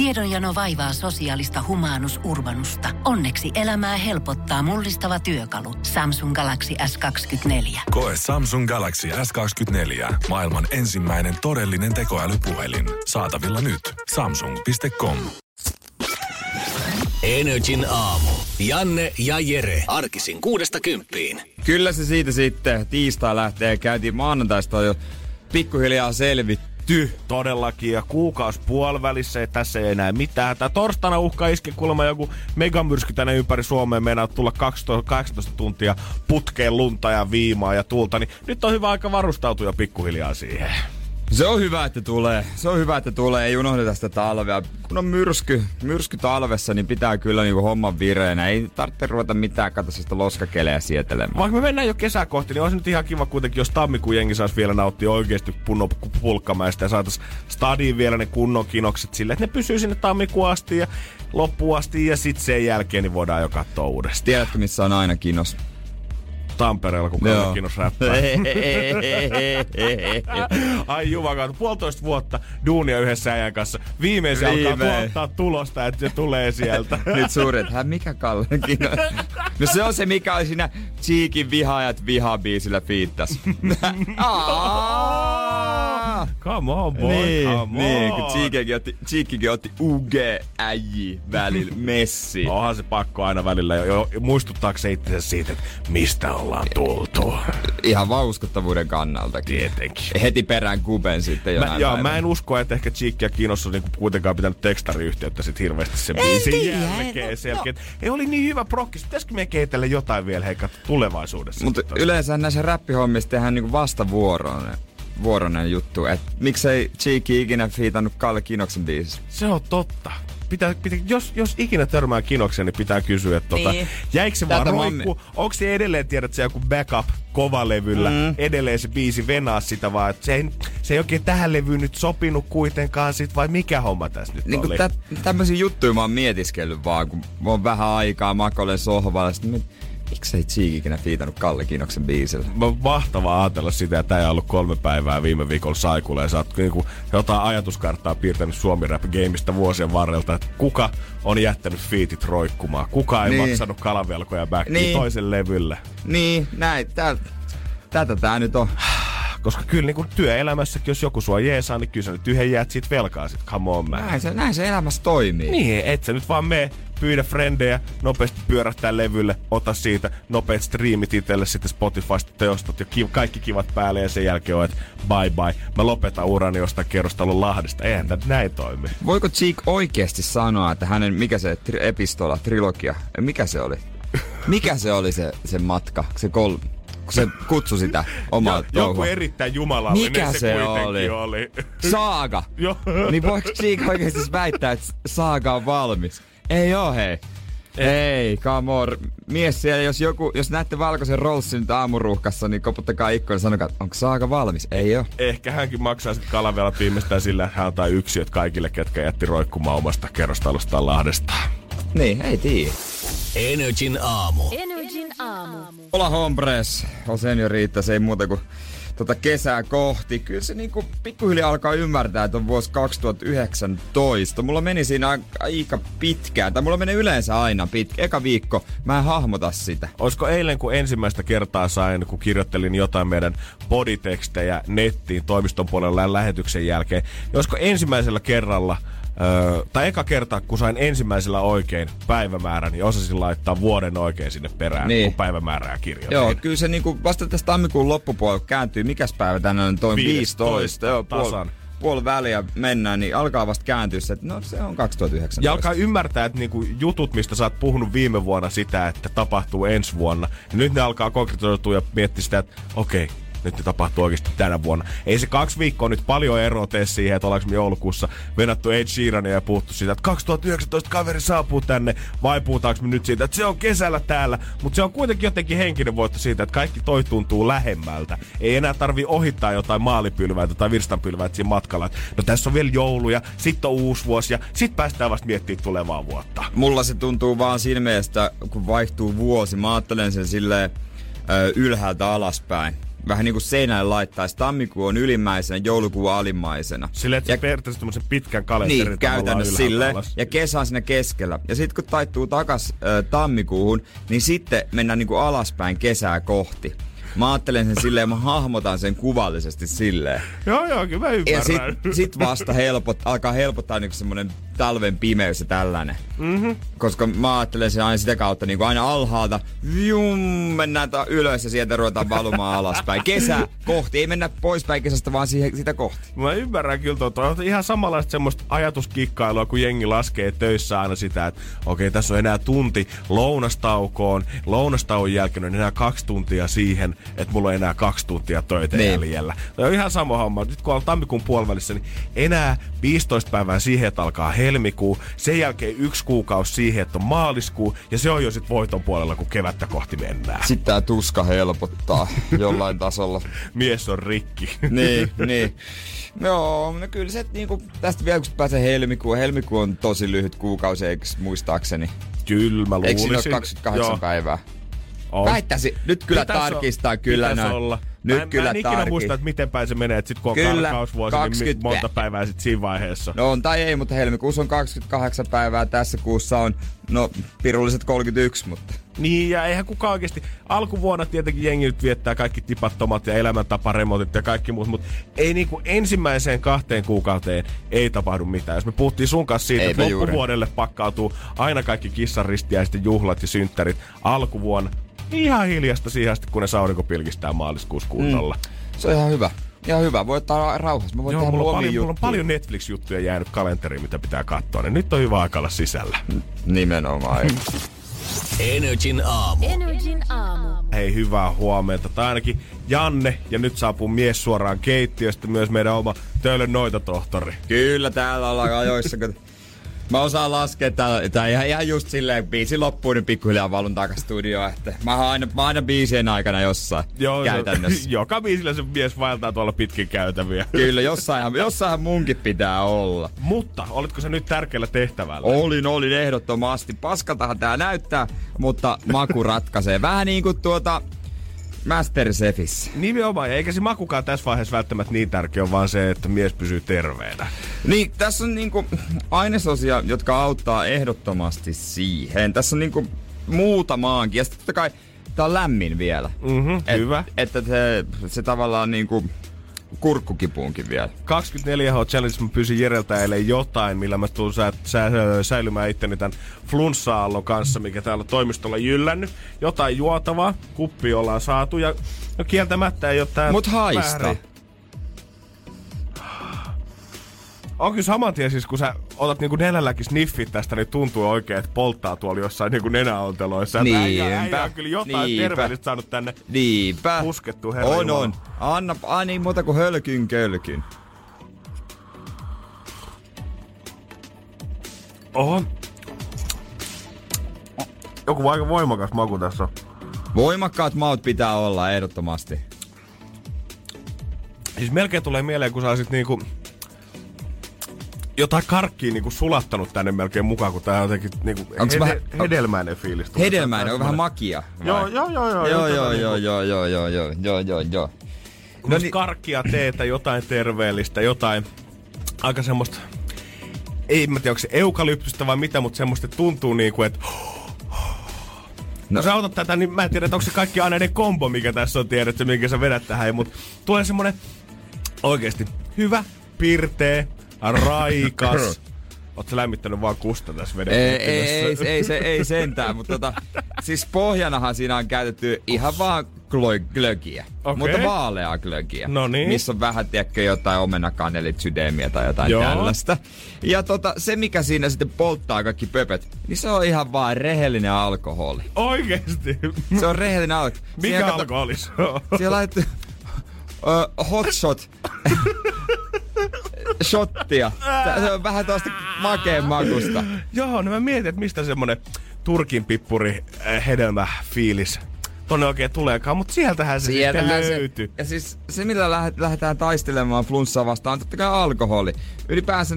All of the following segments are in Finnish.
Tiedonjano vaivaa sosiaalista humanus urbanusta. Onneksi elämää helpottaa mullistava työkalu. Samsung Galaxy S24. Koe Samsung Galaxy S24. Maailman ensimmäinen todellinen tekoälypuhelin. Saatavilla nyt. Samsung.com. Energin aamu. Janne ja Jere. Arkisin kuudesta kymppiin. Kyllä se siitä sitten tiistai lähtee. Käytiin maanantaista jo pikkuhiljaa selvitty. Todellakin, ja kuukaus puolivälissä, ja tässä ei enää mitään. Tää torstaina uhkaa iske kuulemma joku megamyrsky tänne ympäri Suomeen. Meinaa tulla 12, 18 tuntia putkeen lunta ja viimaa ja tuulta, niin nyt on hyvä aika varustautua pikkuhiljaa siihen. Se on hyvä, että tulee. Se on hyvä, että tulee. Ei unohdeta sitä talvea. Kun on myrsky, myrsky talvessa, niin pitää kyllä niinku homman vireenä. Ei tarvitse ruveta mitään sitä loskakeleä sietelemään. Vaikka me mennään jo kesää kohti, niin olisi nyt ihan kiva kuitenkin, jos tammikuun jengi saisi vielä nauttia oikeasti punno pulkkamäistä ja saatais stadiin vielä ne kunnon kinokset sille, että ne pysyy sinne tammikuun asti ja loppuun asti ja sitten sen jälkeen niin voidaan jo katsoa uudestaan. Tiedätkö, missä on aina kinos? Tampereella, kun Kallekinos räppää. Ai jumakautta, puolitoista vuotta duunia yhdessä äijän kanssa. Viimein se Viime. alkaa tuottaa tulosta, että se tulee sieltä. Nyt suuri, että mikä Kallekinos? No se on se, mikä oli siinä Cheekin vihaajat vihabiisillä fiittas. Come on, boy. Niin, come niin on. kun Cheekikin otti, Cheekikin otti UG-äji välillä messi. Onhan se pakko aina välillä jo, jo muistuttaako se itse siitä, että mistä ollaan tultu. Ihan vaan uskottavuuden kannalta. Tietenkin. Heti perään kuben sitten Mä, joo, mä en usko, että ehkä Cheek ja Kinos on niinku kuitenkaan pitänyt tekstariyhteyttä sit hirveästi sen biisin tiedä, jälkeen no. Ei oli niin hyvä prokkis. Pitäisikö me keitellä jotain vielä hei katso tulevaisuudessa? Mutta yleensä näissä räppihommissa tehdään niinku vastavuoroinen vuoronen juttu, että miksei Cheeky ikinä fiitannut Kalle Kinoksen biisissä. Se on totta. Pitää, pitää, jos, jos ikinä törmää kinoksen, niin pitää kysyä, että tota, Niin. jäikö se vaan Tätä mä- roikku? Onko se edelleen, tiedät se joku backup kovalevyllä, mm. edelleen se biisi venaa sitä vaan, että se ei, se ei oikein tähän levyyn nyt sopinut kuitenkaan sit, vai mikä homma tässä nyt Niin oli? tä, tämmöisiä juttuja mä oon mietiskellyt vaan, kun mä oon vähän aikaa makoilen sohvalla. Sitten mä- miksei Cheeky ikinä fiitannut Kalle Kinoksen biisillä? Mä- mahtavaa ajatella sitä, että tämä ei ollut kolme päivää viime viikolla saikulle ja sä oot niinku jotain ajatuskarttaa piirtänyt Suomi Rap Gameista vuosien varrelta, että kuka on jättänyt fiitit roikkumaan, kuka ei Niin. maksanut kalavelkoja backiin Niin. toisen levylle. Niin, näin, tää, tätä tää nyt on. Koska kyllä niin kuin työelämässäkin, jos joku sua jeesaa, niin kyllä sä nyt yhden jäät siitä velkaa sit. Come on, man. Näin se, näin se elämässä toimii. Niin, et sä nyt vaan mene, pyydä frendejä, nopeasti pyörähtää levylle, ota siitä nopeat striimit itselle sitten Spotifysta teostot ja ki- kaikki kivat päälle ja sen jälkeen on, että bye bye. Mä lopetan urani jostain kerrostalon Lahdesta. Eihän tämä näin toimi. Voiko Cheek oikeasti sanoa, että hänen, mikä se tri- epistola, trilogia, mikä se oli? Mikä se oli se, se matka, se kol, kun se kutsui sitä omaa Jo, joku erittäin jumalallinen Mikä se, se oli? oli. Saaga. Joo. Niin voiko Cheek oikeasti väittää, että Saaga on valmis? Ei oo hei. Ei, come on. Mies siellä, jos, joku, jos näette valkoisen Rollsin nyt aamuruuhkassa, niin koputtakaa ikkunan ja sanokaa, että onko Saaga valmis? Ei oo. Ehkä hänkin maksaa sitten kalavelat viimeistään sillä, että hän antaa yksiöt kaikille, ketkä jätti roikkumaan omasta kerrostalostaan Lahdesta. Niin, ei tiedä. Energin aamu. Energin aamu. Hola hombres, on senioriitta, se ei muuta kuin tota kesää kohti. Kyllä se niinku pikkuhiljaa alkaa ymmärtää, että on vuosi 2019. Mulla meni siinä aika pitkään, tai mulla menee yleensä aina pitkä. Eka viikko, mä en hahmota sitä. Olisiko eilen, kun ensimmäistä kertaa sain, kun kirjoittelin jotain meidän bodytekstejä nettiin toimiston puolella lähetyksen jälkeen, niin olisiko ensimmäisellä kerralla, öö, tai eka kerta, kun sain ensimmäisellä oikein päivämäärän, niin osasin laittaa vuoden oikein sinne perään, Niin. kun päivämäärää kirjoitin. Joo, kyllä se niinku vasta tästä tammikuun loppupuolella kääntyy. Mikäs päivä tänään on? Toi 15. 15, Joo, tasan. puoli väliä mennään, niin alkaa vasta kääntyä se, että no se on 2019. Ja alkaa ymmärtää, että niinku jutut, mistä sä oot puhunut viime vuonna sitä, että tapahtuu ensi vuonna, niin nyt ne alkaa konkretisoitua ja miettiä sitä, että okei, nyt ne tapahtuu oikeasti tänä vuonna. Ei se kaksi viikkoa nyt paljon eroa tee siihen, että ollaanko me joulukuussa venattu Ed Sheerania ja puhuttu siitä, että 2019 kaveri saapuu tänne, vai puhutaanko me nyt siitä, että se on kesällä täällä, mutta se on kuitenkin jotenkin henkinen voitto siitä, että kaikki toi tuntuu lähemmältä. Ei enää tarvi ohittaa jotain maalipylväitä tai virstanpylväitä siinä matkalla. No tässä on vielä jouluja, sitten on uusi vuosi ja sitten päästään vasta miettimään tulevaa vuotta. Mulla se tuntuu vaan siinä mielessä, kun vaihtuu vuosi. Mä ajattelen sen silleen ylhäältä alaspäin. Vähän niin kuin seinälle laittaisi. Tammikuu on ylimmäisenä, joulukuu alimmaisena. Silleen, että Ja- sä periaatteessa tämmöisen pitkän kalenterin niin, käytännössä sille. alas. Ja kesä on siinä keskellä. Ja sitten kun taittuu takas ö, tammikuuhun, niin sitten mennään niinku alaspäin kesää kohti. Mä ajattelen sen silleen, mä hahmotan sen kuvallisesti silleen. Joo, joo, kyllä mä Ja ymmärrän. sit, sit vasta helpot, alkaa helpottaa niinku semmonen talven pimeys ja tällainen. Mm-hmm. Koska mä ajattelen sen aina sitä kautta niinku aina alhaalta, vium, mennään ta- ylös ja sieltä ruvetaan valumaan alaspäin. Kesä kohti, ei mennä poispäin kesästä, vaan siihen, sitä kohti. Mä ymmärrän kyllä tuota. On ihan samanlaista semmoista ajatuskikkailua, kun jengi laskee töissä aina sitä, että okei, tässä on enää tunti lounastaukoon. Lounastauon jälkeen on enää kaksi tuntia siihen, että mulla on enää kaksi tuntia töitä Niin. jäljellä. Tämä on ihan sama homma. Nyt kun on tammikuun puolivälissä, niin enää 15 päivää siihen, että alkaa helmikuu. Sen jälkeen yksi kuukausi siihen, että on maaliskuu. Ja se on jo sit voiton puolella, kun kevättä kohti mennään. Sitten tää tuska helpottaa jollain tasolla. Mies on rikki. niin, niin. Joo, no kyllä se, niinku, tästä vielä kun pääsee helmikuun, helmikuu on tosi lyhyt kuukausi, eikö muistaakseni? Kyllä, mä Eikö luulisin. siinä ole 28 Joo, päivää? On. Väittäisin, nyt kyllä Pitäis tarkistaa olla- kyllä näin. olla. Nyt mä, en- kyllä mä en ikinä muista, että miten päin se menee, että sit kun on Kyllä, karkausvuosi, niin 20 mi- monta päivää sit siinä vaiheessa. No on tai ei, mutta helmikuussa on 28 päivää, tässä kuussa on, no, pirulliset 31, mutta... Niin, ja eihän kukaan oikeasti... Alkuvuonna tietenkin jengi nyt viettää kaikki tipattomat ja elämäntaparemontit ja kaikki muut, mutta ei niinku ensimmäiseen kahteen kuukauteen ei tapahdu mitään. Jos me puhuttiin sun kanssa siitä, Eipä että juuri. loppuvuodelle pakkautuu aina kaikki kissaristiäisten juhlat ja synttärit alkuvuonna, niin ihan hiljasta siihen asti, kun ne aurinko pilkistää maaliskuussa kunnolla. Mm. Se on ihan hyvä. Ihan hyvä, voi ottaa rauhassa. Mä voin Joo, tehdä mulla on, paljon, mulla on juttuja. paljon Netflix-juttuja jäänyt kalenteriin, mitä pitää katsoa, niin nyt on hyvä aika olla sisällä. Nimenomaan. Energin aamu. Energin aamu. Hei, hyvää huomenta. Tai ainakin Janne, ja nyt saapuu mies suoraan keittiöstä, myös meidän oma Töölön noitatohtori. Kyllä täällä ollaan ajoissa. Mä osaan laskea tää, tää ihan, ihan just silleen, biisi loppuu, niin pikkuhiljaa valun takas studioon. Että mä oon aina, mä oon aina biisien aikana jossain käytännössä. Se, joka biisillä se mies vaeltaa tuolla pitkin käytäviä. Kyllä, jossain, jossain munkin pitää olla. Mutta, olitko se nyt tärkeällä tehtävällä? Olin, olin ehdottomasti. Paskaltahan tää näyttää, mutta maku ratkaisee. Vähän niin kuin tuota Masterchefissä. Nimenomaan, ja eikä se makukaan tässä vaiheessa välttämättä niin tärkeä vaan se, että mies pysyy terveenä. Niin, tässä on niinku ainesosia, jotka auttaa ehdottomasti siihen. Tässä on niinku muutamaankin. Ja sitten totta kai tää on lämmin vielä. Mhm, hyvä. Että se, se tavallaan niinku kurkkukipuunkin vielä. 24H Challenge mä pyysin Jereltä eilen jotain, millä mä tulen sä, sä, säilymään itteni tämän flunssa-aallon kanssa, mikä täällä toimistolla jyllännyt. Jotain juotavaa, kuppi ollaan saatu ja no kieltämättä ei ole tää Mut haista. väärä. On kyllä saman tien siis, kun sä otat niinku nenälläkin sniffit tästä, niin tuntuu oikein, että polttaa tuolla jossain niinku nenäonteloissa. Ja äijä, äijä Niinpä, on kyllä jotain niinpä. terveellistä saanut tänne. Niinpä. Puskettu, herra On, on. Anna, a, niin muuta kuin hölkyn kölkyn. Oho. Joku aika voimakas maku tässä. Voimakkaat maut pitää olla ehdottomasti. Siis melkein tulee mieleen, kun sä olisit niinku jotain karkkia niinku sulattanut tänne melkein mukaan, kun tää on jotenkin niinku Onks hede- vähän- hedelmäinen fiilis. tulee. Hedelmäinen on vähän makia. vai? Joo, joo, joo, joo. Joo, joo, joo, niinku- joo, joo, joo, joo, joo, joo, joo. No niin. karkkia teetä, jotain terveellistä, jotain aika semmoista, ei mä tiedä, onko se eukalypsystä vai mitä, mutta semmoista tuntuu niinku, että No. Kun sä otat tätä, niin mä en tiedä, että onko se kaikki aineiden kombo, mikä tässä on tiedetty, minkä sä vedät tähän, mutta tulee semmonen oikeesti hyvä, pirtee, raikas. Sä lämmittänyt vaan kusta tässä veden ei, ei, ei, ei, se, ei sentään, mutta tota, siis pohjanahan siinä on käytetty ihan vaan glö- glögiä. Okei. Mutta vaaleaa glögiä. No niin. Missä on vähän, tiedätkö, jotain omenakanelit, sydämiä tai jotain Joo. tällaista. Ja tota, se mikä siinä sitten polttaa kaikki pöpöt, niin se on ihan vaan rehellinen alkoholi. Oikeesti? Se on rehellinen alkoholi. Mikä alkoholi se on? Siellä laitettu uh, hot shot. Shottia. Se on vähän tuosta makeen makusta. Joo, no mä mietin, että mistä semmonen Turkin pippuri äh, hedelmä fiilis tonne oikein tuleekaan, mutta sieltähän se Sieltähän sitten se, löytyy. ja siis se, millä lähdet, lähdetään taistelemaan flunssaa vastaan, on totta kai alkoholi. Ylipäänsä,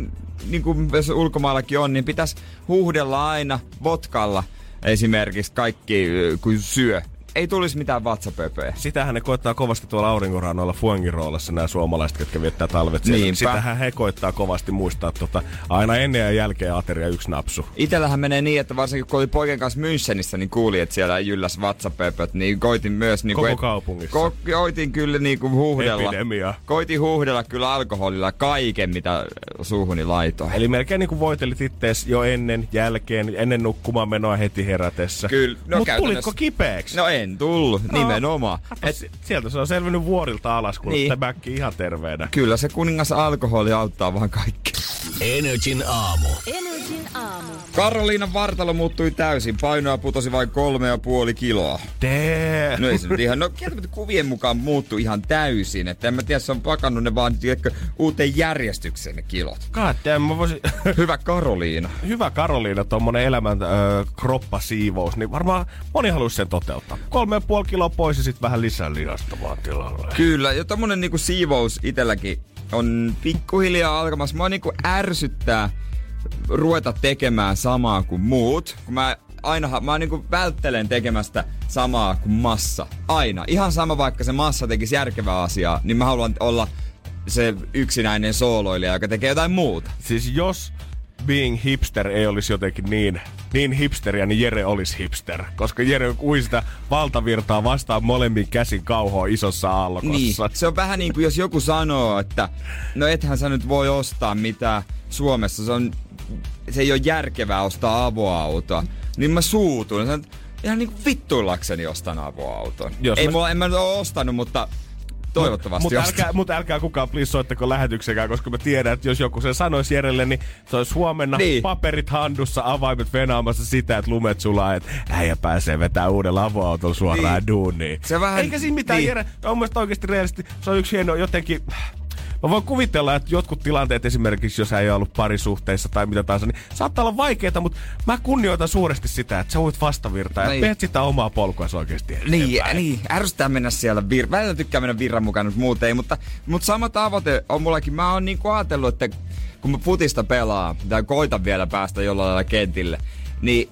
niin kuin jos ulkomaillakin on, niin pitäisi huuhdella aina vodkalla esimerkiksi kaikki, ö, kun syö. Ei tulisi mitään vatsapöpöjä. Sitähän ne koittaa kovasti tuolla aurinkorannoilla Fuengiroolassa nämä suomalaiset, jotka viettää talvet siellä. Niinpä. Sitähän he koittaa kovasti muistaa tota, aina ennen ja jälkeen ateria yksi napsu. Itellähän menee niin, että varsinkin kun oli poikien kanssa Münchenissä, niin kuuli, että siellä jylläs vatsapöpöt, niin koitin myös... Niin Koko et, kaupungissa. Ko- koitin kyllä niin kuin huuhdella. Epidemia. Koitin huuhdella kyllä alkoholilla kaiken, mitä suuhuni laitoin. Eli melkein niin kuin voitelit ittees jo ennen, jälkeen, ennen nukkumaan menoa heti herätessä. Kyllä, no Mut tulitko kipeäksi? No en tullut, No, nimenomaan. Kato, Et, si- sieltä se on selvinnyt vuorilta alas, kun Niin. ihan terveenä. kyllä se kuningas alkoholi auttaa vaan kaikki. Energin aamu. Energin aamu. Karoliinan vartalo muuttui täysin. Painoa putosi vain kolme ja puoli kiloa. Tee. No ei se nyt ihan, no kieltämättä kuvien mukaan muuttui ihan täysin. Että en mä tiedä, se on pakannut ne vaan tiedätkö, uuteen järjestykseen ne kilot. Damn, mä voisin... Hyvä Karoliina. Hyvä Karoliina, tommonen elämän ö, kroppasiivous, niin varmaan moni haluaisi sen toteuttaa. Kolme ja puoli kiloa pois ja sitten vähän lisää lihasta vaan tilalle. Kyllä, ja tommonen niinku siivous itelläkin on pikkuhiljaa alkamassa. Mua niinku ärsyttää ruveta tekemään samaa kuin muut. Kun mä aina, mä niinku välttelen tekemästä samaa kuin massa. Aina. Ihan sama vaikka se massa tekisi järkevää asiaa, niin mä haluan olla se yksinäinen sooloilija, joka tekee jotain muuta. Siis jos being hipster ei olisi jotenkin niin, niin hipsteriä, niin Jere olisi hipster. Koska Jere ui sitä valtavirtaa vastaan molemmin käsin kauhoa isossa aallokossa. Niin, se on vähän niin kuin jos joku sanoo, että no ethän sä nyt voi ostaa mitään Suomessa, se, on, se ei ole järkevää ostaa avoautoa. Niin mä suutun. Sanon, ihan niin kuin vittuillakseni ostan avoauton. Jos ei mä- mulla, en mä nyt ole ostanut, mutta toivottavasti Mutta ostan. älkää, mut älkää kukaan please soittako lähetyksekään, koska mä tiedän, että jos joku sen sanoisi Jerelle, niin se olisi huomenna Niin. paperit handussa, avaimet venaamassa sitä, että lumet sulaa, että äijä pääsee vetää uudella avoautolla suoraan Niin. duuniin. Se vähän- Eikä siinä mitään, niin. niin. Jere. On mielestäni oikeasti reellisesti, se on yksi hieno jotenkin... Mä voin kuvitella, että jotkut tilanteet esimerkiksi, jos ei ollut parisuhteissa tai mitä tahansa, niin saattaa olla vaikeita, mutta mä kunnioitan suuresti sitä, että sä voit vastavirtaa ja Niin. teet sitä omaa polkua oikeasti Niin, eteenpäin. niin, ärsyttää mennä siellä vir- Välillä tykkää mennä virran mukaan, mutta muuten ei. Mutta, mutta sama tavoite on mullakin. Mä oon niinku ajatellut, että kun mä futista pelaan, tai koitan vielä päästä jollain lailla kentille, niin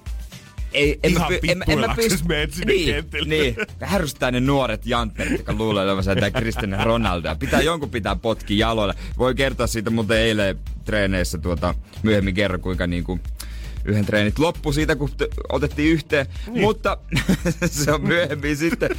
ei, en, Ihan mä, py- en, en mä meet sinne niin, kentille. niin, ärsyttää ne nuoret jantterit, jotka luulee olevansa tämä Cristiano Ronaldo. Pitää jonkun pitää potki jaloille. Voi kertoa siitä muuten eilen treeneissä tuota, myöhemmin kerran, kuinka niinku yhden treenit loppu siitä, kun otettiin yhteen. Niin. Mutta se on myöhemmin sitten.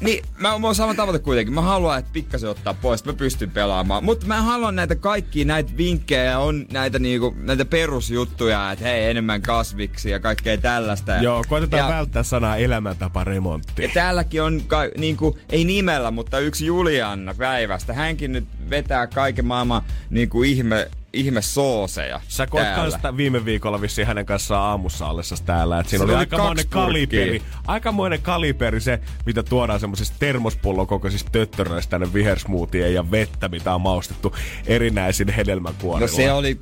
Niin, mä oon sama tavoite kuitenkin. Mä haluan, että pikkasen ottaa pois, että mä pystyn pelaamaan. Mutta mä haluan näitä kaikkia näitä vinkkejä, on näitä, niinku, näitä perusjuttuja, että hei, enemmän kasviksi ja kaikkea tällaista. Joo, koitetaan ja, välttää sanaa elämäntaparemontti. ja täälläkin on, ka, niinku, ei nimellä, mutta yksi Julianna päivästä. Hänkin nyt vetää kaiken maailman niinku, ihme, ihme sooseja Sä koit kans viime viikolla vissiin hänen kanssaan aamussa ollessa täällä. Et siinä oli oli aikamoinen kaliberi. Aikamoinen kaliberi se, mitä tuodaan semmoisista termospullon kokoisista töttöröistä tänne vihersmoothien ja vettä, mitä on maustettu erinäisin hedelmäkuorilla. No se oli,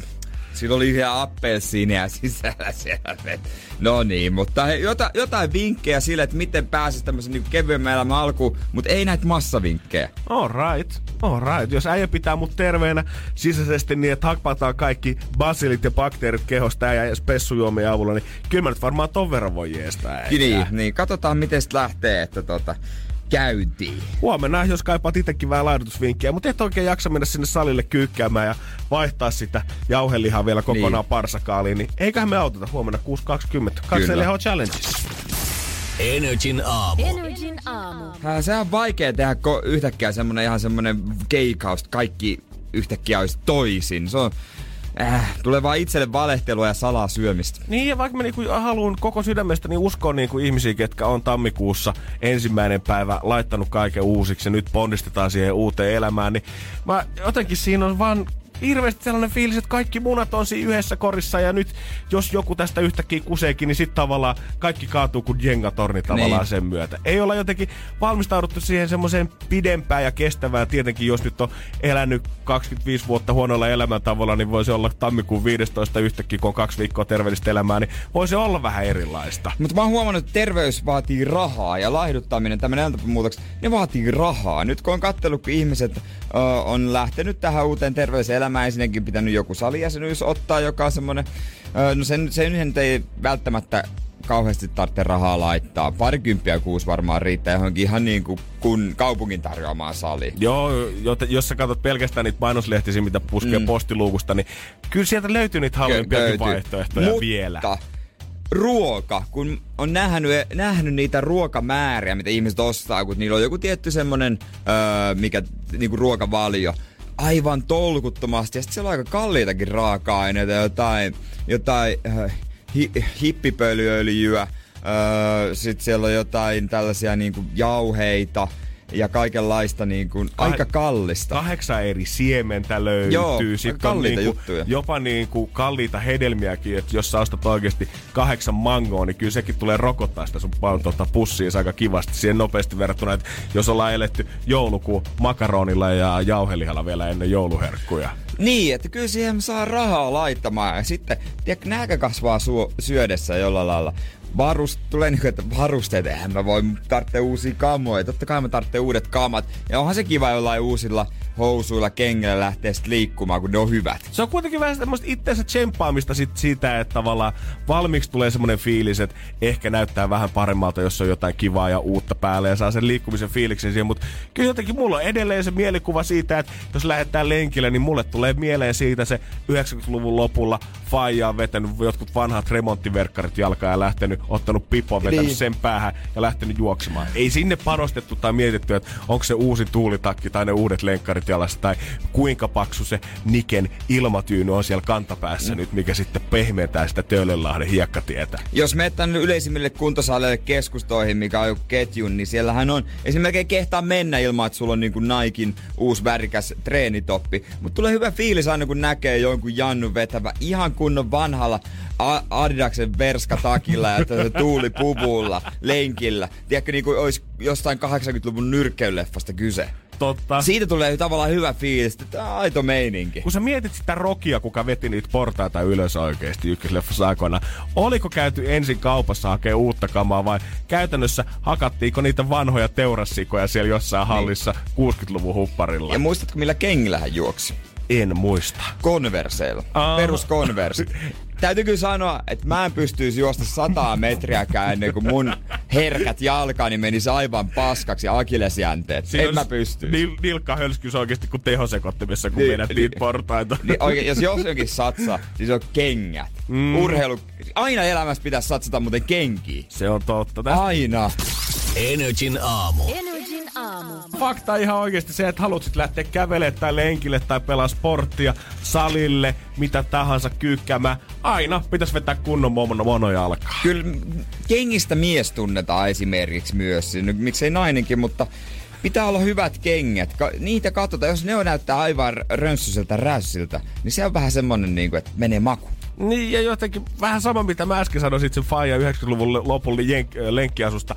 sillä oli ihan appelsiinia sisällä siellä. No niin, mutta hei, jota, jotain vinkkejä sille, että miten pääsisi tämmöisen niin kevyemmän elämän alkuun, mutta ei näitä massavinkkejä. All right, all right. Jos äijä pitää mut terveenä sisäisesti niin, että hakpataan kaikki basilit ja bakteerit kehosta ja spessujuomien avulla, niin kyllä mä nyt varmaan ton verran voi jeestää. Niin, niin, katsotaan miten sit lähtee, että tota, käyntiin. Huomenna, jos kaipaat itsekin vähän laidutusvinkkiä, mutta et oikein jaksa mennä sinne salille kyykkäämään ja vaihtaa sitä jauhelihaa vielä kokonaan Niin. niin. parsakaaliin, niin eiköhän me auteta huomenna 6.20. Kaksi lihaa challenges. Energin aamu. Energin aamu. Äh, sehän on vaikea tehdä ko- yhtäkkiä semmonen ihan semmonen keikaus, että kaikki yhtäkkiä olisi toisin. Se on, äh, tulee vaan itselle valehtelua ja salaa syömistä. Niin, ja vaikka mä niinku haluan koko sydämestä niin uskoa niinku ihmisiä, ketkä on tammikuussa ensimmäinen päivä laittanut kaiken uusiksi ja nyt ponnistetaan siihen uuteen elämään, niin mä jotenkin siinä on vaan hirveästi sellainen fiilis, että kaikki munat on siinä yhdessä korissa ja nyt jos joku tästä yhtäkkiä kuseekin, niin sitten tavallaan kaikki kaatuu kuin jengatorni tavallaan Niin. sen myötä. Ei olla jotenkin valmistauduttu siihen semmoiseen pidempään ja kestävään. Tietenkin jos nyt on elänyt 25 vuotta huonolla elämäntavalla, niin voisi olla tammikuun 15 yhtäkkiä, kun on kaksi viikkoa terveellistä elämää, niin voisi olla vähän erilaista. Mutta mä oon huomannut, että terveys vaatii rahaa ja laihduttaminen, tämmöinen elämäntapamuutos, ne vaatii rahaa. Nyt kun on katsellut, kun ihmiset ö, on lähtenyt tähän uuteen terveyselämään, ensinnäkin pitänyt joku salijäsenyys ottaa, joka on semmoinen, ö, no sen, sen nyt ei välttämättä kauheasti tarvitse rahaa laittaa. Parikymppiä kuusi varmaan riittää johonkin ihan niin kuin kun kaupungin tarjoamaan saliin. Joo, jos sä katsot pelkästään niitä mainoslehtisiä, mitä puskee mm. postiluukusta, niin kyllä sieltä löytyy niitä halvempiakin vaihtoehtoja Mutta vielä. ruoka, kun on nähnyt, nähnyt niitä ruokamääriä, mitä ihmiset ostaa, kun niillä on joku tietty semmonen, öö, mikä niinku ruokavalio, aivan tolkuttomasti. Ja sitten siellä on aika kalliitakin raaka-aineita, jotain, jotain äh, hi, hippipölyöljyä, öö, sitten siellä on jotain tällaisia niinku jauheita ja kaikenlaista niinku, aika kallista. Kahdeksan eri siementä löytyy. Joo, Sitten kalliita niinku, juttuja. jopa niinku kalliita hedelmiäkin, että jos sä ostat oikeasti kahdeksan mangoa, niin kyllä sekin tulee rokottaa sitä sun tota, pussiin aika kivasti. Siihen nopeasti verrattuna, että jos ollaan eletty joulukuun makaronilla ja jauhelihalla vielä ennen jouluherkkuja. Niin, että kyllä siihen saa rahaa laittamaan. Ja sitten, tiedätkö, nääkä kasvaa suo, syödessä jollain lailla. Varust, tulee niin että varusteet, eihän mä voi tarvitse uusia kamoja. Totta kai mä tarvitsen uudet kamat. Ja onhan se kiva jollain uusilla housuilla, kengillä lähteä sit liikkumaan, kun ne on hyvät. Se on kuitenkin vähän semmoista itseensä tsemppaamista sit siitä, että tavallaan valmiiksi tulee semmoinen fiilis, että ehkä näyttää vähän paremmalta, jos on jotain kivaa ja uutta päälle ja saa sen liikkumisen fiiliksen siihen. Mutta kyllä jotenkin mulla on edelleen se mielikuva siitä, että jos lähdetään lenkille, niin mulle tulee mieleen siitä se 90-luvun lopulla faija on vetänyt jotkut vanhat remonttiverkkarit jalkaan ja lähtenyt, ottanut pipon, vetänyt Niin. sen päähän ja lähtenyt juoksemaan. Ei sinne panostettu tai mietitty, että onko se uusi tuulitakki tai ne uudet lenkkarit jalassa tai kuinka paksu se Niken ilmatyyny on siellä kantapäässä mm. nyt, mikä sitten pehmentää sitä Töölönlahden hiekkatietä. Jos menet tänne yleisimmille kuntosaleille keskustoihin, mikä on joku ketjun, niin siellähän on esimerkiksi kehtaa mennä ilman, että sulla on niinku Naikin uusi värikäs treenitoppi. Mutta tulee hyvä fiilis aina, kun näkee jonkun Jannu vetävä ihan kunnon vanhalla Adidaksen verskatakilla ja tuulipuvulla lenkillä. Tiedätkö, niin kuin olisi jostain 80-luvun nyrkkeyleffasta kyse. Totta. Siitä tulee tavallaan hyvä fiilis, että aito meininki. kun sä mietit sitä Rokia, kuka veti niitä portaita ylös oikeesti ykkösleffassa aikoina, oliko käyty ensin kaupassa hakee uutta kamaa vai käytännössä hakattiinko niitä vanhoja teurassikoja siellä jossain hallissa 60-luvun hupparilla? Ja muistatko, millä kengillä hän juoksi? en muista. Converseilla. Aa. Perus Converse. Täytyy kyllä sanoa, että mä en pystyisi juosta sataa metriäkään ennen kuin mun herkät jalkani menisi aivan paskaksi ja akillesjänteet. en olisi mä pysty. Nil, nilkka hölskys oikeesti kuin tehosekottimessa, kun Niin, niin, vedät niin. niitä portaita. Niin oikein, jos jossakin satsaa, niin se on kengät. Mm. Urheilu. Aina elämässä pitäisi satsata muuten kenkiin. Se on totta. Tästä Aina. Energin aamu. Energin aamu. fakta ihan oikeasti se, että haluat sit lähteä kävelemään tai lenkille tai pelaa sporttia, salille, mitä tahansa kyykkäämään. Aina pitäisi vetää kunnon mono, monojalkaa. Kyllä kengistä mies tunnetaan esimerkiksi myös. Miksei nainenkin, mutta pitää olla hyvät kengät. Ka- niitä katsotaan, jos ne on näyttää aivan rönssyseltä rässiltä, niin se on vähän semmonen, niin kuin, että menee maku. Niin, ja jotenkin vähän sama, mitä mä äsken sanoin sit sen Faija 90-luvun lopulla jenk- lenkkiasusta.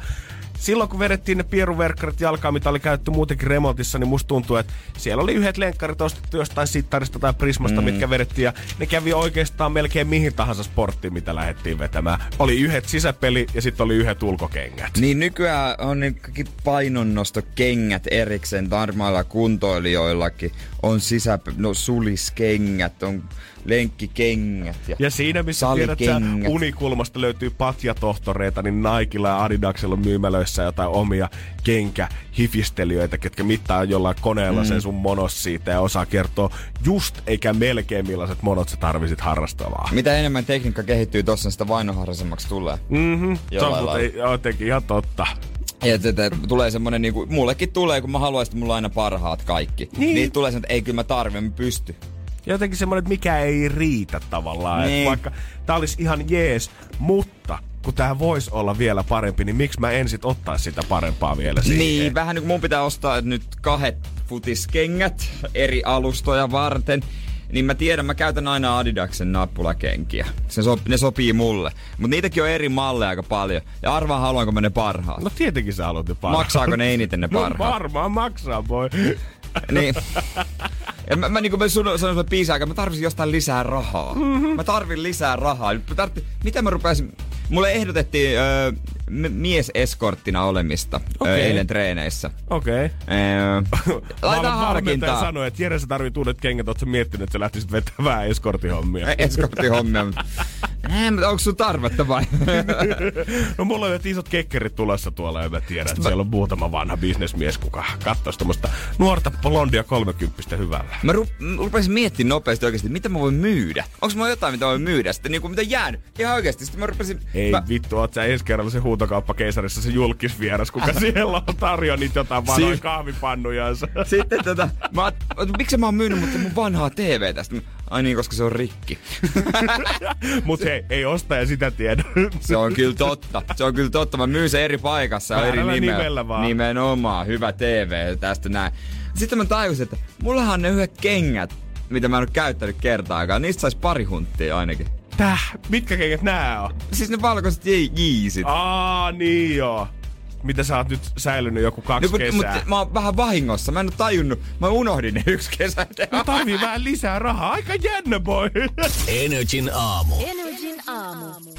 Silloin kun vedettiin ne pieruverkkarit jalkaan, mitä oli käytetty muutenkin remontissa, niin musta tuntuu, että siellä oli yhdet lenkkarit ostettu jostain sittarista tai prismasta, mm. mitkä vedettiin. Ja ne kävi oikeastaan melkein mihin tahansa sporttiin, mitä lähdettiin vetämään. Oli yhdet sisäpeli ja sitten oli yhdet ulkokengät. Niin nykyään on ne kaikki painonnostokengät erikseen varmailla kuntoilijoillakin. On sisä, no suliskengät, on lenkkikengät ja, Ja siinä, missä tiedät, sä, unikulmasta löytyy patjatohtoreita, niin Nikella ja Adidaksella on myymälöissä jotain omia kenkähifistelijöitä, ketkä mittaa jollain koneella mm. sen sun monos siitä ja osaa kertoa just eikä melkein millaiset monot sä tarvisit harrastavaa. Mitä enemmän tekniikka kehittyy, tossa sitä vainoharraisemmaksi tulee. Mhm, se on muuten jotenkin ihan totta. Ja että, tulee semmonen niinku, mullekin tulee, kun mä haluaisin, että mulla on aina parhaat kaikki. Niin. Niin, tulee semmonen, että ei kyllä mä tarvitsen, mä pysty. Jotenkin semmoinen, että mikä ei riitä tavallaan. Niin. Niin. Että vaikka tää olisi ihan jees, mutta kun tää voisi olla vielä parempi, niin miksi mä en sit ottaisi sitä parempaa vielä siihen? Niin, vähän niin kuin mun pitää ostaa nyt kahdet futiskengät eri alustoja varten. Niin mä tiedän, mä käytän aina Adidaksen nappulakenkiä. Se sop, ne sopii mulle. Mutta niitäkin on eri malleja aika paljon. Ja arvaa haluanko mä ne parhaat. No tietenkin sä haluat ne parhaat. Maksaako ne eniten ne No parhaat? varmaan maksaa, boy. Niin. Ja mä, mä, niin kuin mä sun- sanoin sulle biisin aikaa, mä tarvitsin jostain lisää rahaa. Mm-hmm. Mä tarvin lisää rahaa. Mä tarvitsin, mitä mä rupesin... Mulle ehdotettiin öö, mieseskorttina olemista okay. Öö, eilen treeneissä. Okei. Öö, laita harkintaa. sanoi, että Jere sä tarvit uudet kengät, oot sä miettinyt, että sä lähtisit vetämään eskortihommia. Eskorttihommia. Mutta onko sun tarvetta vai? No mulla on isot kekkerit tulossa tuolla ja mä tiedän, että siellä on muutama vanha bisnesmies, kuka katsoisi tämmöistä nuorta blondia kolmekymppistä hyvällä. Mä ru- rupesin miettimään nopeasti oikeasti, mitä mä voin myydä. Onko mulla jotain, mitä mä voin myydä? Sitten niinku, mitä jäänyt? Ihan oikeasti. Sitten mä rupesin... Ei mä... mä... vittu, oot sä ensi kerralla se huutokauppa keisarissa se julkisvieras, kuka siellä on tarjoa niitä jotain vanhoja Si- kahvipannujansa. Sitten tota, mä, miksi mä oon myynyt mutta mun vanhaa TV tästä? Ai niin, koska se on rikki. Mut hei, ei ostaja sitä tiedä. Se on kyllä totta. Se on kyllä totta. Mä myyn se eri paikassa ja eri nimellä. nimellä vaan. Nimenomaan. Hyvä TV tästä näin. Sitten mä tajusin, että mullahan on ne yhdet kengät, mitä mä en ole käyttänyt kertaakaan. Niistä sais pari hunttia ainakin. Täh, mitkä kengät nää on? Siis ne valkoiset je- jiisit. Aa, niin joo. Mitä sä oot nyt säilynyt joku kaksi No, kesää? mutta mä oon vähän vahingossa. Mä en oo tajunnut. Mä unohdin ne yksi kesä. Mä tarvii vähän lisää rahaa. Aika jännä, boy. Energin aamu. Energin aamu.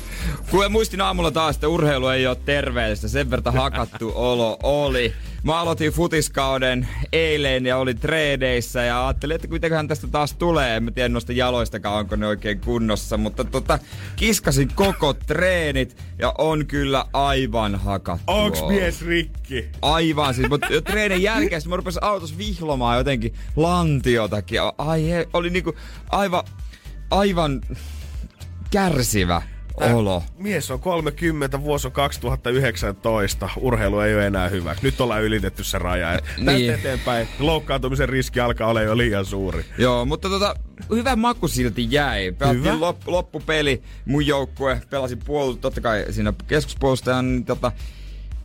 Kun muistin aamulla taas, että urheilu ei ole terveellistä, sen verran hakattu olo oli. Mä aloitin futiskauden eilen ja olin treedeissä ja ajattelin, että kuitenkaan tästä taas tulee. En mä tiedä noista jaloistakaan, onko ne oikein kunnossa, mutta tota, kiskasin koko treenit ja on kyllä aivan hakattu Onks olo. mies rikki? Aivan siis, mutta jo treenin jälkeen mä rupesin autossa vihlomaan jotenkin lantiotakin. Ai he, oli niinku aivan, aivan kärsivä olo. Mies on 30, vuosi on 2019. Urheilu ei ole enää hyvä. Nyt ollaan ylitetty se raja. Et Niin. eteenpäin. Loukkaantumisen riski alkaa olla jo liian suuri. Joo, mutta tota, hyvä maku silti jäi. Pelattiin Hyvä. lop, loppupeli, mun joukkue pelasi puolus, totta kai siinä keskuspuolustajan, niin tota,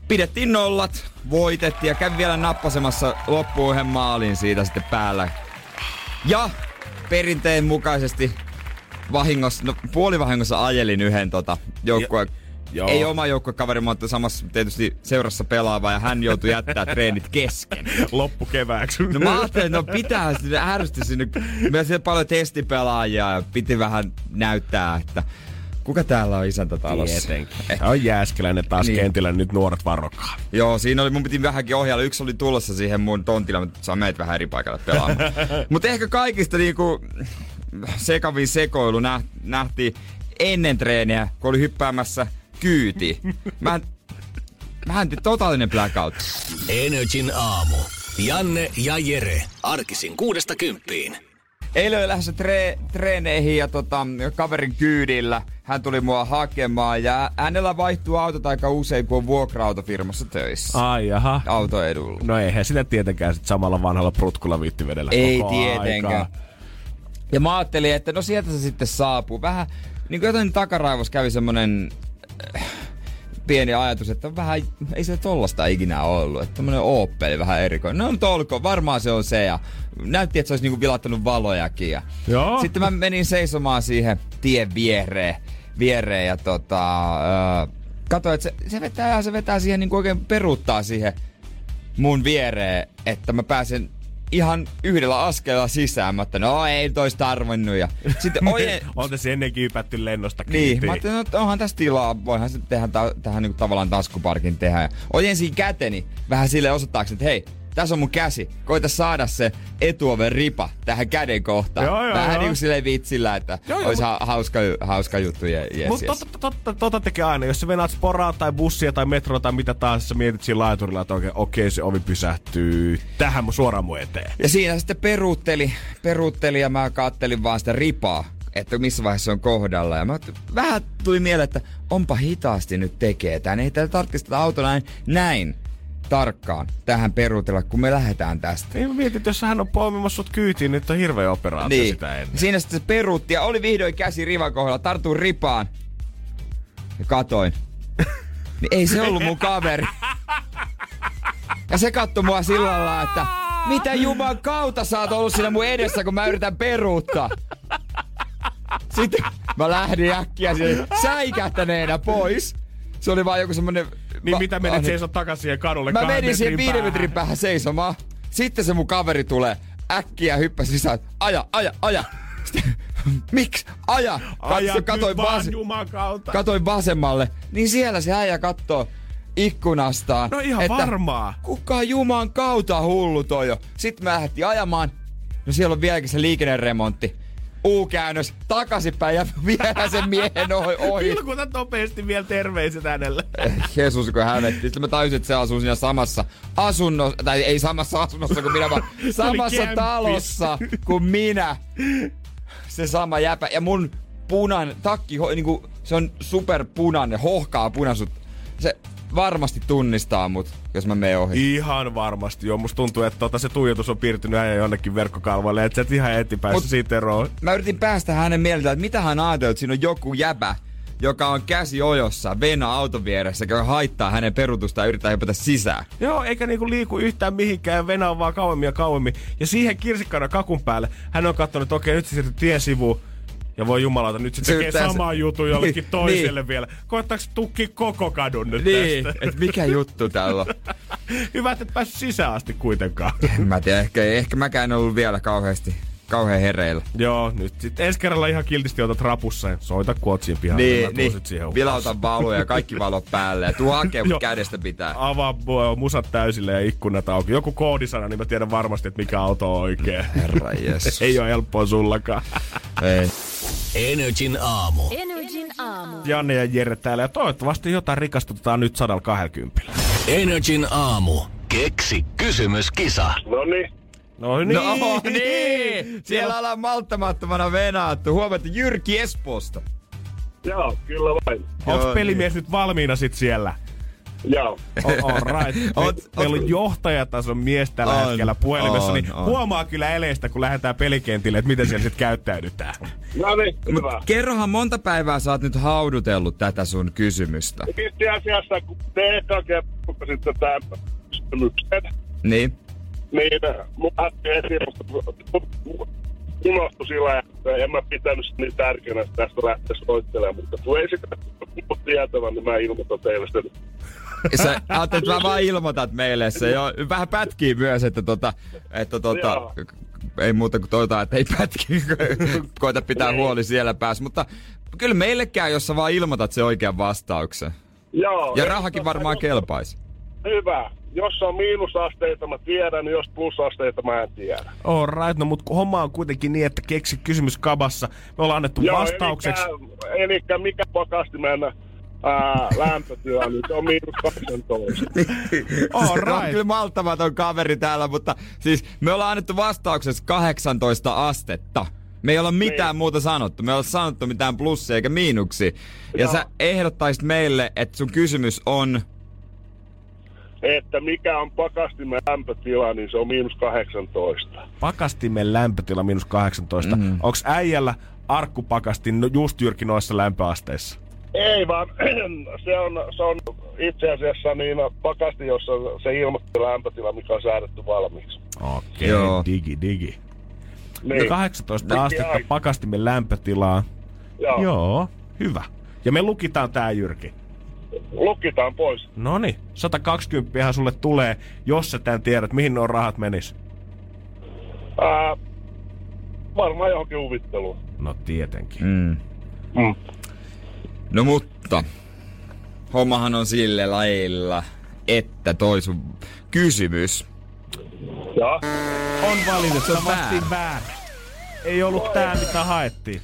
pidettiin nollat, voitettiin ja kävi vielä nappasemassa loppuun yhden maalin siitä sitten päällä. Ja perinteen mukaisesti vahingossa, no puolivahingossa ajelin yhden tota, joukkueen Joo. ei oma joukkuekaveri, mutta samassa tietysti seurassa pelaava ja hän joutui jättää treenit kesken. Loppu kevääksi. No mä ajattelin, että no pitää sinne ärsytti sinne. Meillä siellä paljon testipelaajia ja piti vähän näyttää, että kuka täällä on isäntä talossa. Tietenkin. Eh, On Jääskeläinen taas Niin. kentillä, nyt nuoret varokaa. Joo, siinä oli, mun piti vähänkin ohjailla. Yksi oli tulossa siihen mun tontilla, mutta saa meitä vähän eri paikalle pelaamaan. mutta ehkä kaikista niinku sekavin sekoilu nä- nähtiin ennen treeniä, kun oli hyppäämässä kyyti. Mä, mä en totaalinen blackout. Energin aamu. Janne ja Jere. Arkisin kuudesta kymppiin. Eilen oli lähdössä tre- treeneihin ja tota, kaverin kyydillä. Hän tuli mua hakemaan ja hänellä vaihtuu autot aika usein, kun on vuokra-autofirmassa töissä. Ai jaha. Autoedulla. No eihän sitä tietenkään sit samalla vanhalla prutkulla viitti vedellä Ei koko tietenkään. aikaa. Ja mä ajattelin, että no sieltä se sitten saapuu. Vähän niin kuin jotain takaraivos kävi semmonen äh, pieni ajatus, että vähän, ei se tollasta ikinä ollut. Että tämmönen Opel vähän erikoinen. No mutta olkoon, varmaan se on se. Ja näytti, että se olisi niinku vilattanut valojakin. Ja Joo. Sitten mä menin seisomaan siihen tien viereen. viereen ja tota, äh, katsoin, että se, se, vetää, se vetää siihen niinku oikein peruuttaa siihen mun viereen, että mä pääsen ihan yhdellä askelella sisään. Mä ajattelin, no ei tois tarvinnut. Ja sitten ojen... On tässä ennenkin hypätty lennosta Niin, kiinni. mä ajattelin, no, että onhan tässä tilaa, voihan se tehdä ta- tähän niinku tavallaan taskuparkin tehdä. Ja ojensin käteni vähän sille osoittaakseni, että hei, tässä on mun käsi. Koita saada se etuoven ripa tähän käden kohtaan. Joo, joo, vähän joo. niinku silleen vitsillä, että Joo, joo, olisi mut- ha- hauska, hauska juttu. Yes, yes. Mutta tota, tota, tota tekee aina. Jos sä venaat sporaa tai bussia tai metroa tai mitä taas, sä mietit siinä laiturilla, että okei, okei se ovi pysähtyy tähän mun suoraan mun eteen. Ja siinä sitten peruutteli, peruutteli ja mä kattelin vaan sitä ripaa, että missä vaiheessa on kohdalla. Ja mä, vähän tuli mieleen, että onpa hitaasti nyt tekee tän. Ei täällä tarvitsisi tätä autoa näin, näin tarkkaan tähän peruutella, kun me lähdetään tästä. Niin mietin, että jos hän on poimimassa sut kyytiin, niin on hirveä operaatio Niin. sitä ennen. Siinä sitten se peruutti ja oli vihdoin käsi rivan kohdalla. Tartuin ripaan ja katoin. niin ei se ollut mun kaveri. Ja se katsoi mua sillä lailla, että mitä juman kautta sä oot ollut siinä mun edessä, kun mä yritän peruuttaa. Sitten mä lähdin äkkiä sinne säikähtäneenä pois. Se oli vaan joku semmonen... Niin va- mitä menet ah, seisot takas siihen kadulle Mä menin siihen viiden metrin päähän seisomaan. Sitten se mun kaveri tulee äkkiä hyppäsi sisään. Aja, aja, aja. Miksi? Aja. Aja Katso, katoin, vaan vas- katoin vasemmalle. Niin siellä se äijä kattoo ikkunastaan. No ihan varmaa. Kuka juman kautta hullu toi jo. Sitten mä lähdettiin ajamaan. No siellä on vieläkin se liikenneremontti. U-käännös takaisinpäin ja vielä sen miehen ohi. ohi. Ilkuta nopeasti vielä terveiset hänelle. Jeesus, kun hävetti. Sitten mä tajusin, että se asuu siinä samassa asunnossa, tai ei samassa asunnossa kuin minä, vaan samassa talossa kuin minä. Se sama jäpä. Ja mun punainen takki, ho- niinku, se on superpunainen, hohkaa punaisut. Se varmasti tunnistaa mut, jos mä menen ohi. Ihan varmasti joo. Musta tuntuu, että tota, se tuijotus on piirtynyt äijä jonnekin verkkokalvoille. Että sä et ihan heti päässyt Mut- siitä eroon. Mä yritin päästä hänen mieltä, että mitä hän ajattelee, että siinä on joku jäbä, joka on käsi ojossa Vena auton vieressä, joka haittaa hänen perutusta ja yrittää hypätä sisään. Joo, eikä niinku liiku yhtään mihinkään, Venä on vaan kauemmin ja kauemmin. Ja siihen kirsikkana kakun päälle hän on katsonut, että okei, nyt se siirtyy tien sivuun. Ja voi jumalauta, nyt se Se tekee se- samaa jutun jollekin Niin, toiselle niin. vielä. Koettaako tukki koko kadun nyt Niin, tästä? että mikä juttu täällä on. Hyvä, että et päässyt sisään asti kuitenkaan. En mä tiedä, ehkä, ehkä mäkään en ollut vielä kauheasti, kauhean hereillä. Joo, nyt sitten ensi kerralla ihan kiltisti otat rapussa ja soita kuotsiin pihalle. Niin, niin. sit siihen Vilauta valoja ja kaikki valot päälle. Ja tuu hakee, mut kädestä pitää. Avaa musat täysille ja ikkunat auki. Joku koodisana, niin mä tiedän varmasti, että mikä auto on oikein. Herra Jeesus. Ei ole helppoa sullakaan. Ei. Energin aamu. Energin aamu. Janne ja Jere täällä ja toivottavasti jotain rikastutetaan nyt 120. Energin aamu. Keksi kysymyskisa. No niin, No niin. No niin! Siellä ollaan malttamattomana venaattu. Huomenta Jyrki Espoosta. joo, kyllä vain. Onks Joo, pelimies nyt valmiina sit siellä? Joo, All right. Me, Oot- meillä on johtajatason mies tällä On, hetkellä puhelimessa, on, niin on. huomaa kyllä eleistä, kun lähdetään pelikentille, että miten siellä sitten käyttäydytään. no niin, Mut hyvä. kerrohan monta päivää sä oot nyt haudutellut tätä sun kysymystä. Itse asiassa, kun te eka kerran tätä kysymyksen, Niin? Niin mulla heti unohtui sillä, että en mä pitänyt sitä niin tärkeänä, että tästä lähtee soittelemaan, mutta kun ei sitä tietävän, niin mä ilmoitan teille sen. Sä ajattelet, että mä vaan ilmoitat meille se. Jo, vähän pätkii myös, että tota, että tota, ei muuta kuin toivotaan, että ei pätki. Koita pitää Niin. huoli siellä päässä. Mutta kyllä meille käy, jos sä vaan ilmoitat se oikean vastauksen. Joo. Ja rahakin varmaan kelpaisi. Hyvä. Jos on miinusasteita mä tiedän, jos plusasteita mä en tiedä. All right, no mutta homma on kuitenkin niin, että keksi kysymys kabassa. Me ollaan annettu vastaukseksi. Elikkä, elikkä mikä pakastimen ää, lämpötila, niin se on miinus 12. All Se on right. kyllä malttamaton kaveri täällä, mutta siis me ollaan annettu vastauksessa 18 astetta. Me ei olla mitään Niin. muuta sanottu. Me ei olla sanottu mitään plussia eikä miinuksia. Ja Joo. sä ehdottaisit meille, että sun kysymys on... Että mikä on pakastimen lämpötila, niin se on miinus 18. Pakastimen lämpötila miinus 18. Mm. Onks äijällä arkkupakastin no- just jyrki noissa lämpöasteissa? Ei vaan, se on, se on itse asiassa niin pakasti, jossa se ilmoittaa lämpötila, mikä on säädetty valmiiksi. Okei, Joo. digi, digi. Niin. No 18 Niin, astetta ai. pakastimen lämpötilaa. Joo. Joo, hyvä. Ja me lukitaan tää Jyrki. Lukitaan pois. Noni, 120 sulle tulee, jos sä tän tiedät, mihin nuo rahat menis. Ää, varmaan johonkin huvitteluun. No tietenkin. Mm. Mm. No mutta, hommahan on sille lailla, että toi sun kysymys. Ja, On Se on valitettavasti väärä. väärä. Ei ollut tää, mitä haettiin.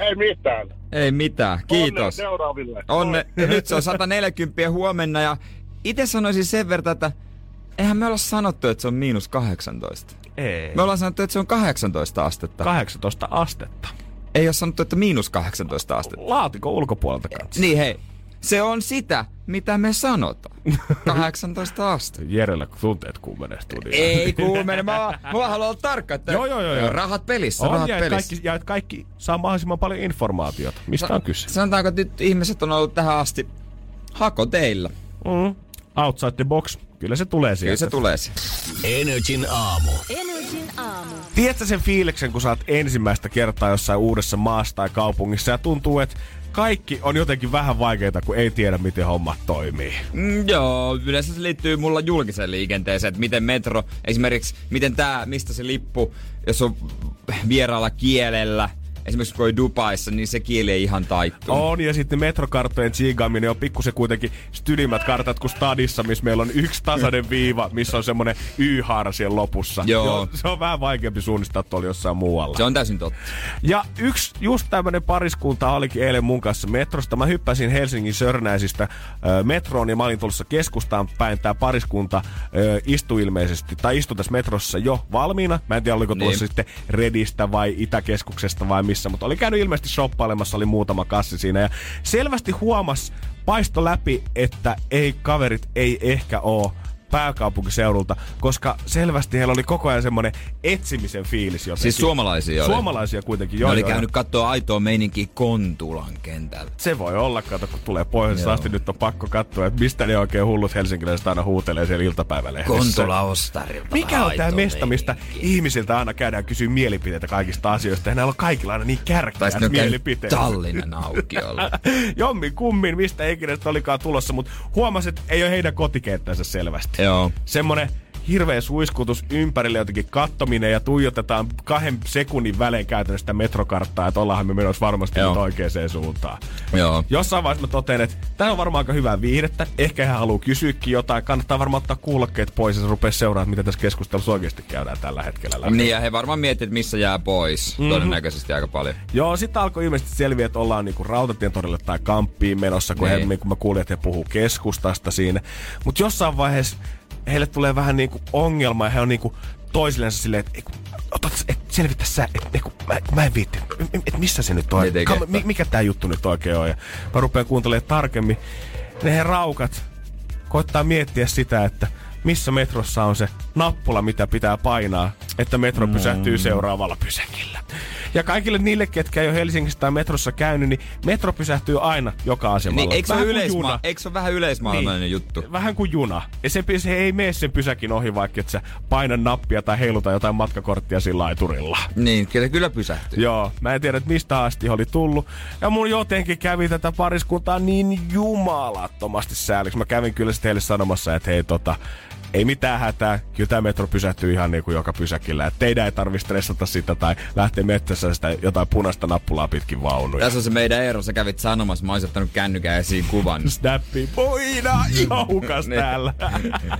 Ei mitään. Ei mitään, Onnea kiitos. seuraaville. Onne, nyt se on 140 huomenna ja itse sanoisin sen verran, että eihän me olla sanottu, että se on miinus 18. Ei. Me ollaan sanottu, että se on 18 astetta. 18 astetta. Ei ole sanottu, että miinus 18 astetta. Laatikon ulkopuolelta kanssa. Niin hei, se on sitä, mitä me sanotaan. 18 astetta. Jerellä tunteet kuumenee studioon. Ei kuumene, mä, vaan- mä vaan haluan olla tarkka, että Joo, joo, joo, joo. rahat pelissä, On, rahat ja, pelissä. kaikki, ja kaikki saa mahdollisimman paljon informaatiota. Mistä on kyse? Sanotaanko, että nyt ihmiset on ollut tähän asti hako teillä. Mm. Outside the box. Kyllä se tulee sieltä. Kyllä se tulee se. Energin aamu. Energin aamu. Tiedätkö sen fiiliksen, kun sä oot ensimmäistä kertaa jossain uudessa maassa tai kaupungissa ja tuntuu, että kaikki on jotenkin vähän vaikeita, kun ei tiedä, miten hommat toimii. Mm, joo, yleensä se liittyy mulla julkiseen liikenteeseen, että miten metro, esimerkiksi miten tää, mistä se lippu, jos on vieraalla kielellä, esimerkiksi kun oli Dubaissa, niin se kieli ei ihan taittunut. On, ja sitten metrokarttojen tsiigaaminen on pikkusen kuitenkin stylimmät kartat kuin stadissa, missä meillä on yksi tasainen viiva, missä on semmonen Y-haara siellä lopussa. Joo. Se on vähän vaikeampi suunnistaa tuolla jossain muualla. Se on täysin totta. Ja yksi just tämmönen pariskunta olikin eilen mun kanssa metrosta. Mä hyppäsin Helsingin Sörnäisistä ö, metroon ja mä olin tulossa keskustaan päin. Tää pariskunta ö, istui ilmeisesti, tai istui tässä metrossa jo valmiina. Mä en tiedä, oliko tuossa Niin. sitten Redistä vai Itäkeskuksesta vai missä, mutta oli käynyt ilmeisesti shoppailemassa, oli muutama kassi siinä. Ja selvästi huomas, paisto läpi, että ei kaverit ei ehkä oo pääkaupunkiseudulta, koska selvästi heillä oli koko ajan semmoinen etsimisen fiilis jotenkin. Siis suomalaisia oli. Suomalaisia kuitenkin, Ne joo. oli joo, käynyt katsoa aitoa meininkiä Kontulan kentällä. Se voi olla, kato, kun tulee pohjoisesta asti, nyt on pakko katsoa, että mistä ne oikein hullut helsinkiläiset aina huutelee siellä iltapäivälehdessä. Kontula Ostarilta. Mikä on tämä mesta, mistä ihmisiltä aina käydään kysyä mielipiteitä kaikista asioista, ja näillä on kaikilla aina niin kärkkäät ne mielipiteet. Tallinnan aukiolla. Jommin kummin, mistä ikinä olikaan tulossa, mutta huomasin, että ei ole heidän kotikenttänsä selvästi. Joo. Semmonen hirveä suiskutus ympärille jotenkin kattominen ja tuijotetaan kahden sekunnin välein käytännössä sitä metrokarttaa, että ollaanhan me menossa varmasti Joo. nyt oikeaan suuntaan. Joo. Jossain vaiheessa mä totean, että tää on varmaan aika hyvää viihdettä. Ehkä hän haluaa kysyäkin jotain. Kannattaa varmaan ottaa kuulokkeet pois ja rupea seuraamaan, mitä tässä keskustelussa oikeasti käydään tällä hetkellä läpi. Niin ja he varmaan miettii, että missä jää pois. Mhm. Mm-hmm. Todennäköisesti aika paljon. Joo, sitten alkoi ilmeisesti selviä, että ollaan niinku Rautatien torille tai Kamppiin menossa, kun, Niin. he, kun mä kuulin, että he puhuu keskustasta siinä. Mutta jossain vaiheessa heille tulee vähän niinku ongelma ja he on niinku toisillensa silleen, että otat, et selvitä sä, että et, mä, mä en viitti, et, et missä se nyt on. Kam, mi, mikä tää juttu nyt oikein on. Ja mä rupean kuuntelemaan tarkemmin. Ne he raukat koittaa miettiä sitä, että missä metrossa on se nappula, mitä pitää painaa, että metro pysähtyy seuraavalla pysäkillä. Ja kaikille niille, ketkä ei ole Helsingissä tai metrossa käynyt, niin metro pysähtyy aina joka asemalla. Niin, eikö se, yleisma- juna. eikö se ole vähän yleismaailmallinen Niin. juttu? Vähän kuin juna. Ja se, se ei mene sen pysäkin ohi, vaikka et sä paina nappia tai heiluta jotain matkakorttia sillä laiturilla. Niin, kyllä, kyllä pysähtyy. Joo, mä en tiedä, että mistä asti oli tullut. Ja mun jotenkin kävi tätä pariskuntaa niin jumalattomasti sääliksi. Mä kävin kyllä sitten heille sanomassa, että hei tota, ei mitään hätää, kyllä tämä metro pysähtyy ihan niin kuin joka pysäkillä. Että teidän ei tarvitse stressata sitä tai lähteä metsässä sitä jotain punaista nappulaa pitkin vaunuja. Tässä on se meidän ero. Sä kävit sanomassa, mä olisin ottanut kännykän esiin kuvan. Snappi, poina, ihan hukas Niin. täällä.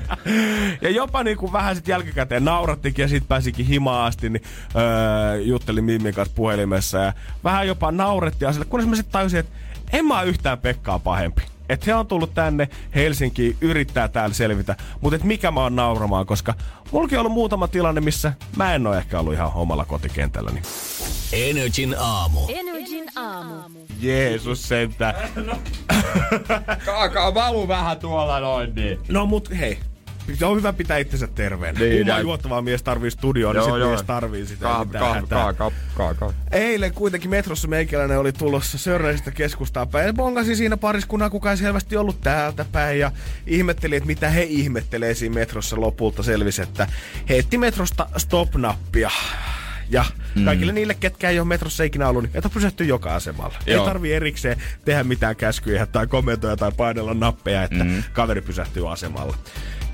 ja jopa niinku vähän sit jälkikäteen naurattikin ja sit pääsikin himaan asti, niin öö, juttelin Mimmin kanssa puhelimessa ja vähän jopa naurettiin asialle, kunnes mä sitten tajusin, että en mä yhtään Pekkaa pahempi. Että he on tullut tänne Helsinkiin, yrittää täällä selvitä, mutta et mikä mä oon nauramaan, koska mullakin on ollut muutama tilanne, missä mä en ole ehkä ollut ihan omalla kotikentälläni. Energin aamu. Energin aamu. Jeesus sentään. Kaakaa valu vähän tuolla noin niin. No mut hei, on hyvä pitää itsensä terveenä. Niin, Kumma näin. juottavaa mies tarvii studioon, niin Joo, sit joo. mies tarvii sitä. hätää. kah, kah, kah, kah. Eilen kuitenkin metrossa meikäläinen oli tulossa Sörnäisestä keskustaan päin. Bongasin siinä pariskunnan, kuka ei selvästi ollut täältä päin. Ja ihmetteli, että mitä he ihmettelee siinä metrossa lopulta. Selvisi, että he etti metrosta stop-nappia. Ja mm. kaikille niille, ketkä ei ole metrossa ikinä ollut, niin että pysähtyy joka asemalla. Joo. Ei tarvii erikseen tehdä mitään käskyjä tai komentoja tai painella nappeja, että mm. kaveri pysähtyy asemalla.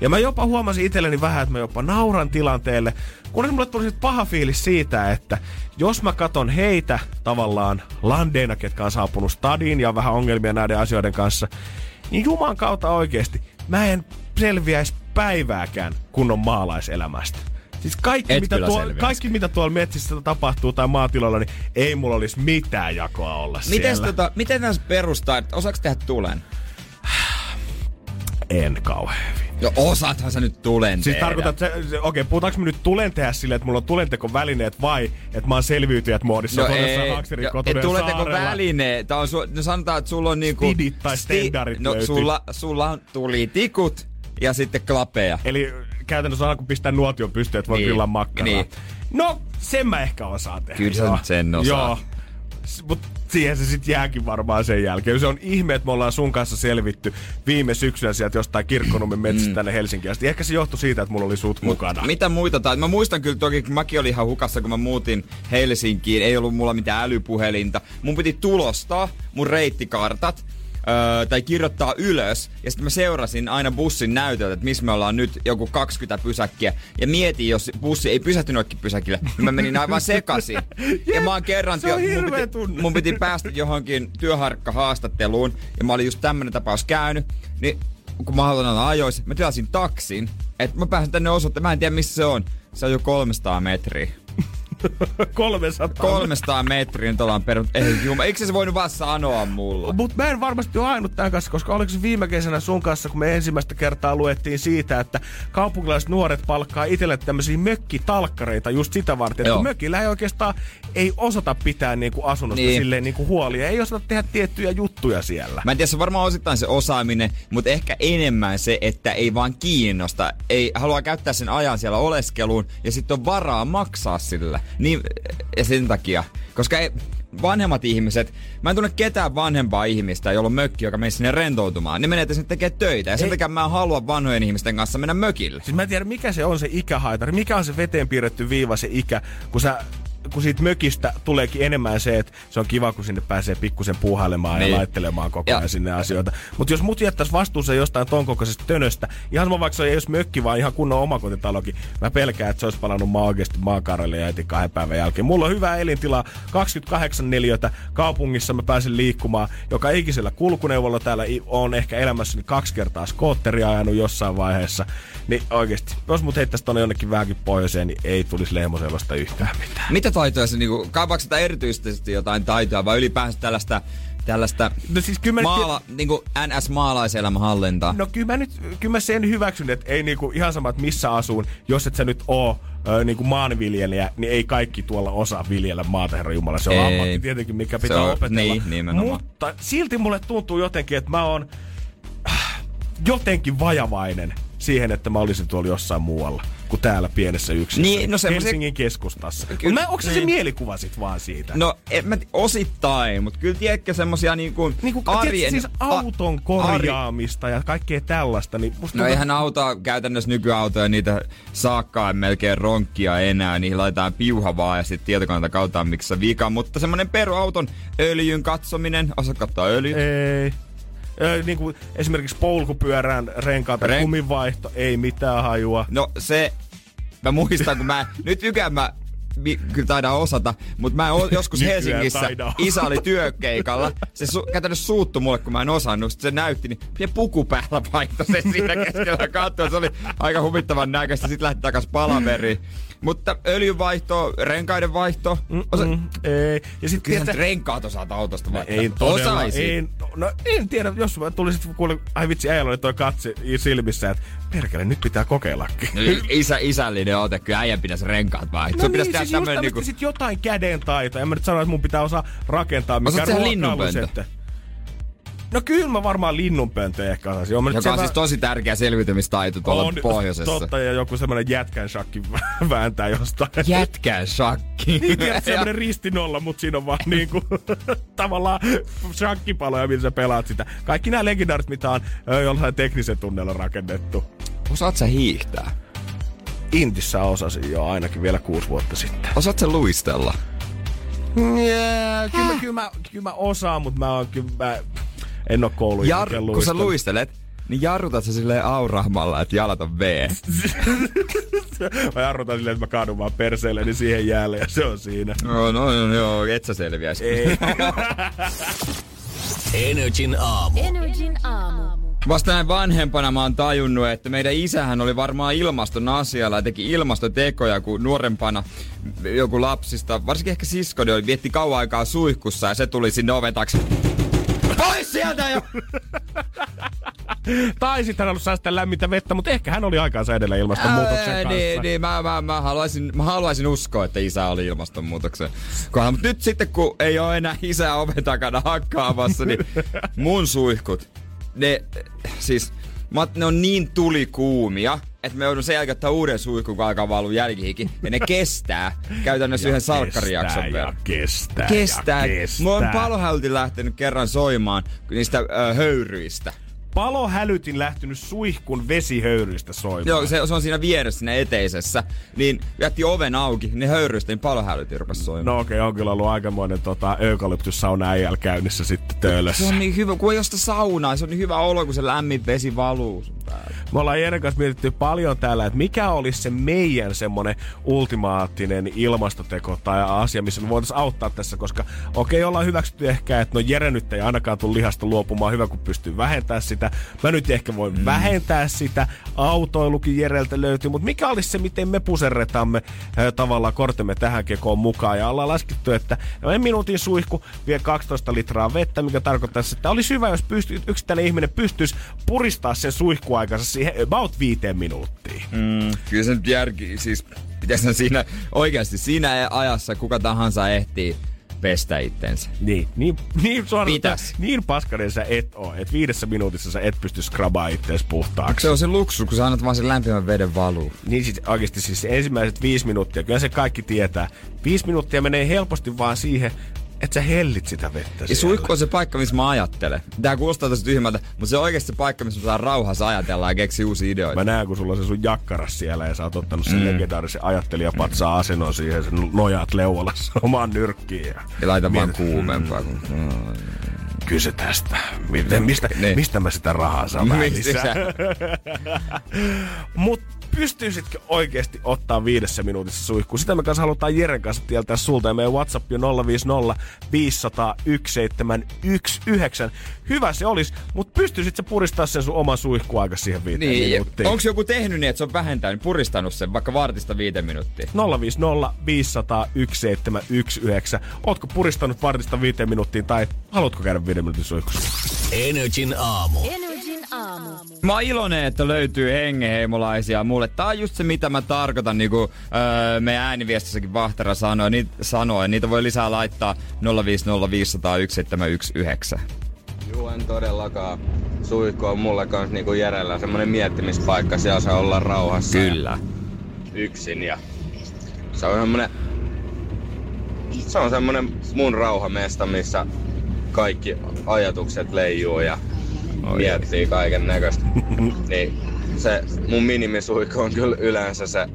Ja mä jopa huomasin itselleni vähän, että mä jopa nauran tilanteelle, kunnes mulle tuli sit paha fiilis siitä, että jos mä katon heitä tavallaan landeina, ketkä on saapunut stadiin ja on vähän ongelmia näiden asioiden kanssa, niin Juman kautta oikeesti mä en selviäisi päivääkään kunnon maalaiselämästä. Siis kaikki, Et mitä, kyllä tuo, selviäisi. kaikki mitä tuolla metsissä tapahtuu tai maatiloilla, niin ei mulla olisi mitään jakoa olla Mites siellä. tota, miten tässä perustaa, että osaako tehdä tulen? En kauhean. No osaathan sä nyt tulen Siis tarkoitat, okei, puhutaanko me nyt tulen tehdä silleen, että mulla on tulentekovälineet vai että mä oon selviytyjät moodissa No ei, jo- et väline? Tää on su, no sanotaan, että sulla on niinku... Stidit tai standardit No löytyy. sulla, sulla on tulitikut ja sitten klapeja. Eli käytännössä aina kun pistää nuotion pystyyn, että voi Niin, grillaa makkaraa. niin. No, sen mä ehkä osaan tehdä. Kyllä sä sen osaat. Joo. Mut siihen se sitten jääkin varmaan sen jälkeen. Se on ihme, että me ollaan sun kanssa selvitty viime syksynä sieltä jostain Kirkkonummen metsästä Mm. tänne Helsinkiin asti. Ehkä se johtui siitä, että mulla oli sut mukana. Mitä muita tai Mä muistan kyllä toki, kun mäkin olin ihan hukassa, kun mä muutin Helsinkiin. Ei ollut mulla mitään älypuhelinta. Mun piti tulostaa mun reittikartat. Öö, tai kirjoittaa ylös. Ja sitten mä seurasin aina bussin näytöltä, että missä me ollaan nyt joku 20 pysäkkiä. Ja mietin, jos bussi ei pysähtynytkin pysäkille, niin mä menin aivan sekaisin. ja mä oon kerran, se on mun, piti, mun piti päästä johonkin työharkkahaastatteluun. Ja mä olin just tämmönen tapaus käynyt. Niin kun mä haluan olla ajoissa, mä tilasin taksin. Että mä pääsen tänne osoitteen, mä en tiedä missä se on. Se on jo 300 metriä. 300. 300 metriä nyt ollaan perut. Ei juma, eikö se voinut vaan sanoa mulle? Mutta mä en varmasti ole ainut tämän kanssa, koska oliko se viime kesänä sun kanssa, kun me ensimmäistä kertaa luettiin siitä, että kaupunkilaiset nuoret palkkaa itselle tämmöisiä mökkitalkkareita just sitä varten. Että mökillä ei oikeastaan ei osata pitää niinku asunnosta Niin. niin. silleen niinku huolia, ei osata tehdä tiettyjä juttuja siellä. Mä en tiedä, se on varmaan osittain se osaaminen, mutta ehkä enemmän se, että ei vaan kiinnosta. Ei halua käyttää sen ajan siellä oleskeluun ja sitten on varaa maksaa sillä. Niin, ja sen takia. Koska ei, vanhemmat ihmiset, mä en tunne ketään vanhempaa ihmistä, jolla on mökki, joka menee sinne rentoutumaan. Ne menee sinne tekemään töitä. Ja sen Ei. takia mä haluan vanhojen ihmisten kanssa mennä mökille. Siis mä en tiedä, mikä se on se ikähaitari, mikä on se veteen piirretty viiva, se ikä, kun sä kun siitä mökistä tuleekin enemmän se, että se on kiva, kun sinne pääsee pikkusen puuhailemaan niin. Ja laittelemaan koko ajan Ja- sinne asioita. Mutta jos mut jättäisi vastuuseen jostain ton kokoisesta tönöstä, ihan sama vaikka se ei edes mökki, vaan ihan kunnon omakotitalokin, mä pelkään, että se olisi palannut maa oikeasti maankarrelle ja heti kahden päivän jälkeen. Mulla on hyvä elintila, 28 neliötä, kaupungissa mä pääsen liikkumaan, joka ikisellä kulkuneuvolla täällä on ehkä elämässäni kaksi kertaa skootteria ajanut jossain vaiheessa. Niin oikeasti, jos mut heittäisi tonne jonnekin vähänkin pohjoiseen, niin ei tulisi lehmoselosta yhtään mitään. Mitä taitoja se niinku, kaipaako sitä erityisesti jotain taitoa vai ylipäänsä tällaista, tällaista No siis kyllä mä nyt maala, niinku NS-maalaiselämän hallintaa? No kyllä mä nyt, kyllä mä sen hyväksyn, että ei niinku ihan sama, että missä asuun, jos et sä nyt oo ö, niinku maanviljelijä, niin ei kaikki tuolla osaa viljellä maata, herra Jumala. Se on Ei. ammatti tietenkin, mikä pitää on- opetella. niin, nimenomaan. Mutta silti mulle tuntuu jotenkin, että mä oon äh, jotenkin vajavainen siihen, että mä olisin tuolla jossain muualla kuin täällä pienessä yksiössä. Niin, no semmosia- Helsingin keskustassa. Kyllä, mä, onko se se niin. mielikuva sit vaan siitä? No, en mä, osittain, mutta kyllä tiedätkö semmosia niinku, Niinku, arjen... tiedätkö, siis auton korjaamista ja kaikkea tällaista, niin musta No tuntuu- eihän autoa, käytännössä nykyautoja, niitä saakkaa melkein ronkkia enää, niihin laitetaan piuha vaan ja sitten tietokanta kautta missä vika, mutta semmonen peruauton öljyn katsominen, osa katsoa öljyt. Ei. Ö, niin kuin esimerkiksi polkupyörän renkaat, Ren- Ren... kuminvaihto, ei mitään hajua. No se, mä muistan, kun mä, nyt ykään mä mi- kyllä taidaan osata, mutta mä o- joskus Nykyään Helsingissä, taidaan isä oli työkeikalla, se su- käytännössä suuttu mulle, kun mä en osannut, sit se näytti, niin ja puku päällä vaihtoi se siinä keskellä katsoa, se oli aika huvittavan näköistä, sit lähti takas palaveriin. Mutta öljynvaihto, renkaiden vaihto, osa- ei. Ja sit Kyllä sä tiedät, nyt renkaat osaat autosta vaihtaa. ei todella, Osaisin. ei, no en tiedä, jos mä tulisit kuule, ai vitsi, äijällä oli toi katse silmissä, että perkele, nyt pitää kokeillakin. No, Isä, isällinen ote, kyllä äijän pitäisi renkaat vaihtaa. No Sun pitäisi niin, tehdä siis just tämmönen niinku... sit jotain käden taitoa. En mä nyt sano, että mun pitää osaa rakentaa mikään Osaat tehdä linnunpöntö? No kyllä mä varmaan linnunpöntö ehkä osaisin. Mä nyt Joka on sen siis tosi tärkeä selviytymistaito tuolla on, pohjoisessa. Totta, ja joku semmonen jätkän shakki vääntää jostain. Jätkän shakki. Niin, tiedät, semmonen ristinolla, mutta siinä on vaan niinku tavallaan shakkipaloja, millä sä pelaat sitä. Kaikki nämä legendaarit, mitä on jollain teknisen tunnella rakennettu. Osaat sä hiihtää? Intissä osasin jo ainakin vielä kuusi vuotta sitten. Osaat sä luistella? Yeah, kyllä, mä, kyllä, mä, kyllä mä osaan, mutta mä, oon, kyllä mä en oo koulun Jar- jälkeen kun sä luistelet, niin jarrutat sä silleen aurahmalla, että jalat on V. Mä jarrutan silleen, että mä kaadun vaan perseelleni siihen jäälle ja se on siinä. No, no, no joo, et sä selviäis. Ei. Energin aamu. Energin aamu. Vasta näin vanhempana mä oon tajunnut, että meidän isähän oli varmaan ilmaston asialla ja teki ilmastotekoja, kun nuorempana joku lapsista, varsinkin ehkä siskoni oli, vietti kauan aikaa suihkussa ja se tuli sinne oven taakse. Pois sieltä jo! tai sitten hän ollut säästää lämmintä vettä, mutta ehkä hän oli aikaansa edellä ilmastonmuutoksen Ää, kanssa. Niin, niin mä, mä, mä, haluaisin, mä haluaisin uskoa, että isä oli ilmastonmuutoksen kohdalla. Mutta nyt sitten, kun ei ole enää isä oven takana hakkaamassa, niin mun suihkut, ne siis, mä, ne on niin tulikuumia, että me joudun sen jälkeen ottaa uuden suihkun, kun alkaa valua jälkihiki. Ja ne kestää käytännössä yhden salkkarijakson verran. Ja kestää, Kestää. ja kestää. Mulla on palohäylti lähtenyt kerran soimaan niistä ö, höyryistä. Palohälytin lähtenyt suihkun vesihöyryistä soimaan. Joo, se, se, on siinä vieressä, siinä eteisessä. Niin jätti oven auki, niin höyrystä, niin palohälytin rupesi soimaan. No okei, okay, on kyllä ollut aikamoinen tota, eukalyptussauna äijällä käynnissä sitten töölössä. Se on niin hyvä, kun ei ole sitä saunaa, se on niin hyvä olo, kun se lämmin vesi valuu sun päälle. Me ollaan Jeren kanssa mietitty paljon täällä, että mikä olisi se meidän semmonen ultimaattinen ilmastoteko tai asia, missä me voitaisiin auttaa tässä, koska okei, okay, ollaan hyväksytty ehkä, että no Jere nyt ei ainakaan tule lihasta luopumaan, hyvä kun pystyy vähentämään sitä. Mä nyt ehkä voin mm. vähentää sitä, autoilukin Jereltä löytyy, mutta mikä olisi se, miten me puserretamme äh, tavallaan kortemme tähän kekoon mukaan ja ollaan laskettu, että no, minuutin suihku vie 12 litraa vettä, mikä tarkoittaa, että olisi hyvä, jos pystyy, yksittäinen ihminen pystyisi puristaa sen suihkuaikansa siihen about viiteen minuuttiin. Mm, kyllä se nyt järki, siis pitäisi siinä oikeasti siinä ajassa kuka tahansa ehtii pestä itsensä. Niin, niin, niin, suorastaan, Pitäis. niin paskanen sä et oo, että viidessä minuutissa sä et pysty skrabaa ittees puhtaaksi. Se on se luksus, kun sä annat vaan sen lämpimän veden valuu. Niin siis oikeasti siis se ensimmäiset viisi minuuttia, kyllä se kaikki tietää. Viisi minuuttia menee helposti vaan siihen, että sä hellit sitä vettä Ja siellä. suihku on se paikka, missä mä ajattelen. Tää kuulostaa tosi tyhmältä, mutta se on oikeasti se paikka, missä mä saan rauhassa ajatella ja keksiä uusia ideoita. Mä näen, kun sulla on se sun jakkaras siellä ja sä oot ottanut sen mm. legendaarisen ajattelijapatsaa asennon siihen, sen nojaat leualassa omaan nyrkkiin. Ja, Ja laitan vaan kuumempaa. Kun... Kyse tästä. Miten, mistä, Niin. mistä mä sitä rahaa saan vähän Miksi lisää? sä? Pystyisitkö oikeasti ottaa viidessä minuutissa suihkuun? Sitä me kanssa halutaan Jeren kanssa tietää sulta ja meidän WhatsApp on 050 500 1719. Hyvä se olisi, mutta pystyisit sä puristaa sen sun oman suihkuaika siihen viiteen Niin, minuuttiin? onko joku tehnyt niin, että se on vähentänyt, puristanut sen vaikka vartista viiden minuuttia? 050 500 1719. Ootko puristanut vartista viiteen minuuttiin tai haluatko käydä viiden minuutin suihkussa? Energin aamu. Energin aamu. Mä oon iloinen, että löytyy hengeheimolaisia mulle. Tää on just se, mitä mä tarkoitan, niin kuin öö, meidän ääniviestissäkin Vahtera sanoi. Niitä, sanoi. Niitä voi lisää laittaa 050501719. Juu, en todellakaan. Suihku on mulle kans niinku järjellä semmonen miettimispaikka. Siellä saa olla rauhassa. Kyllä. Ja yksin ja se on semmonen... Se on semmonen mun rauhamesta, missä kaikki ajatukset leijuu ja Oi, miettii kaiken näköistä. niin se mun minimisuihku on kyllä yleensä se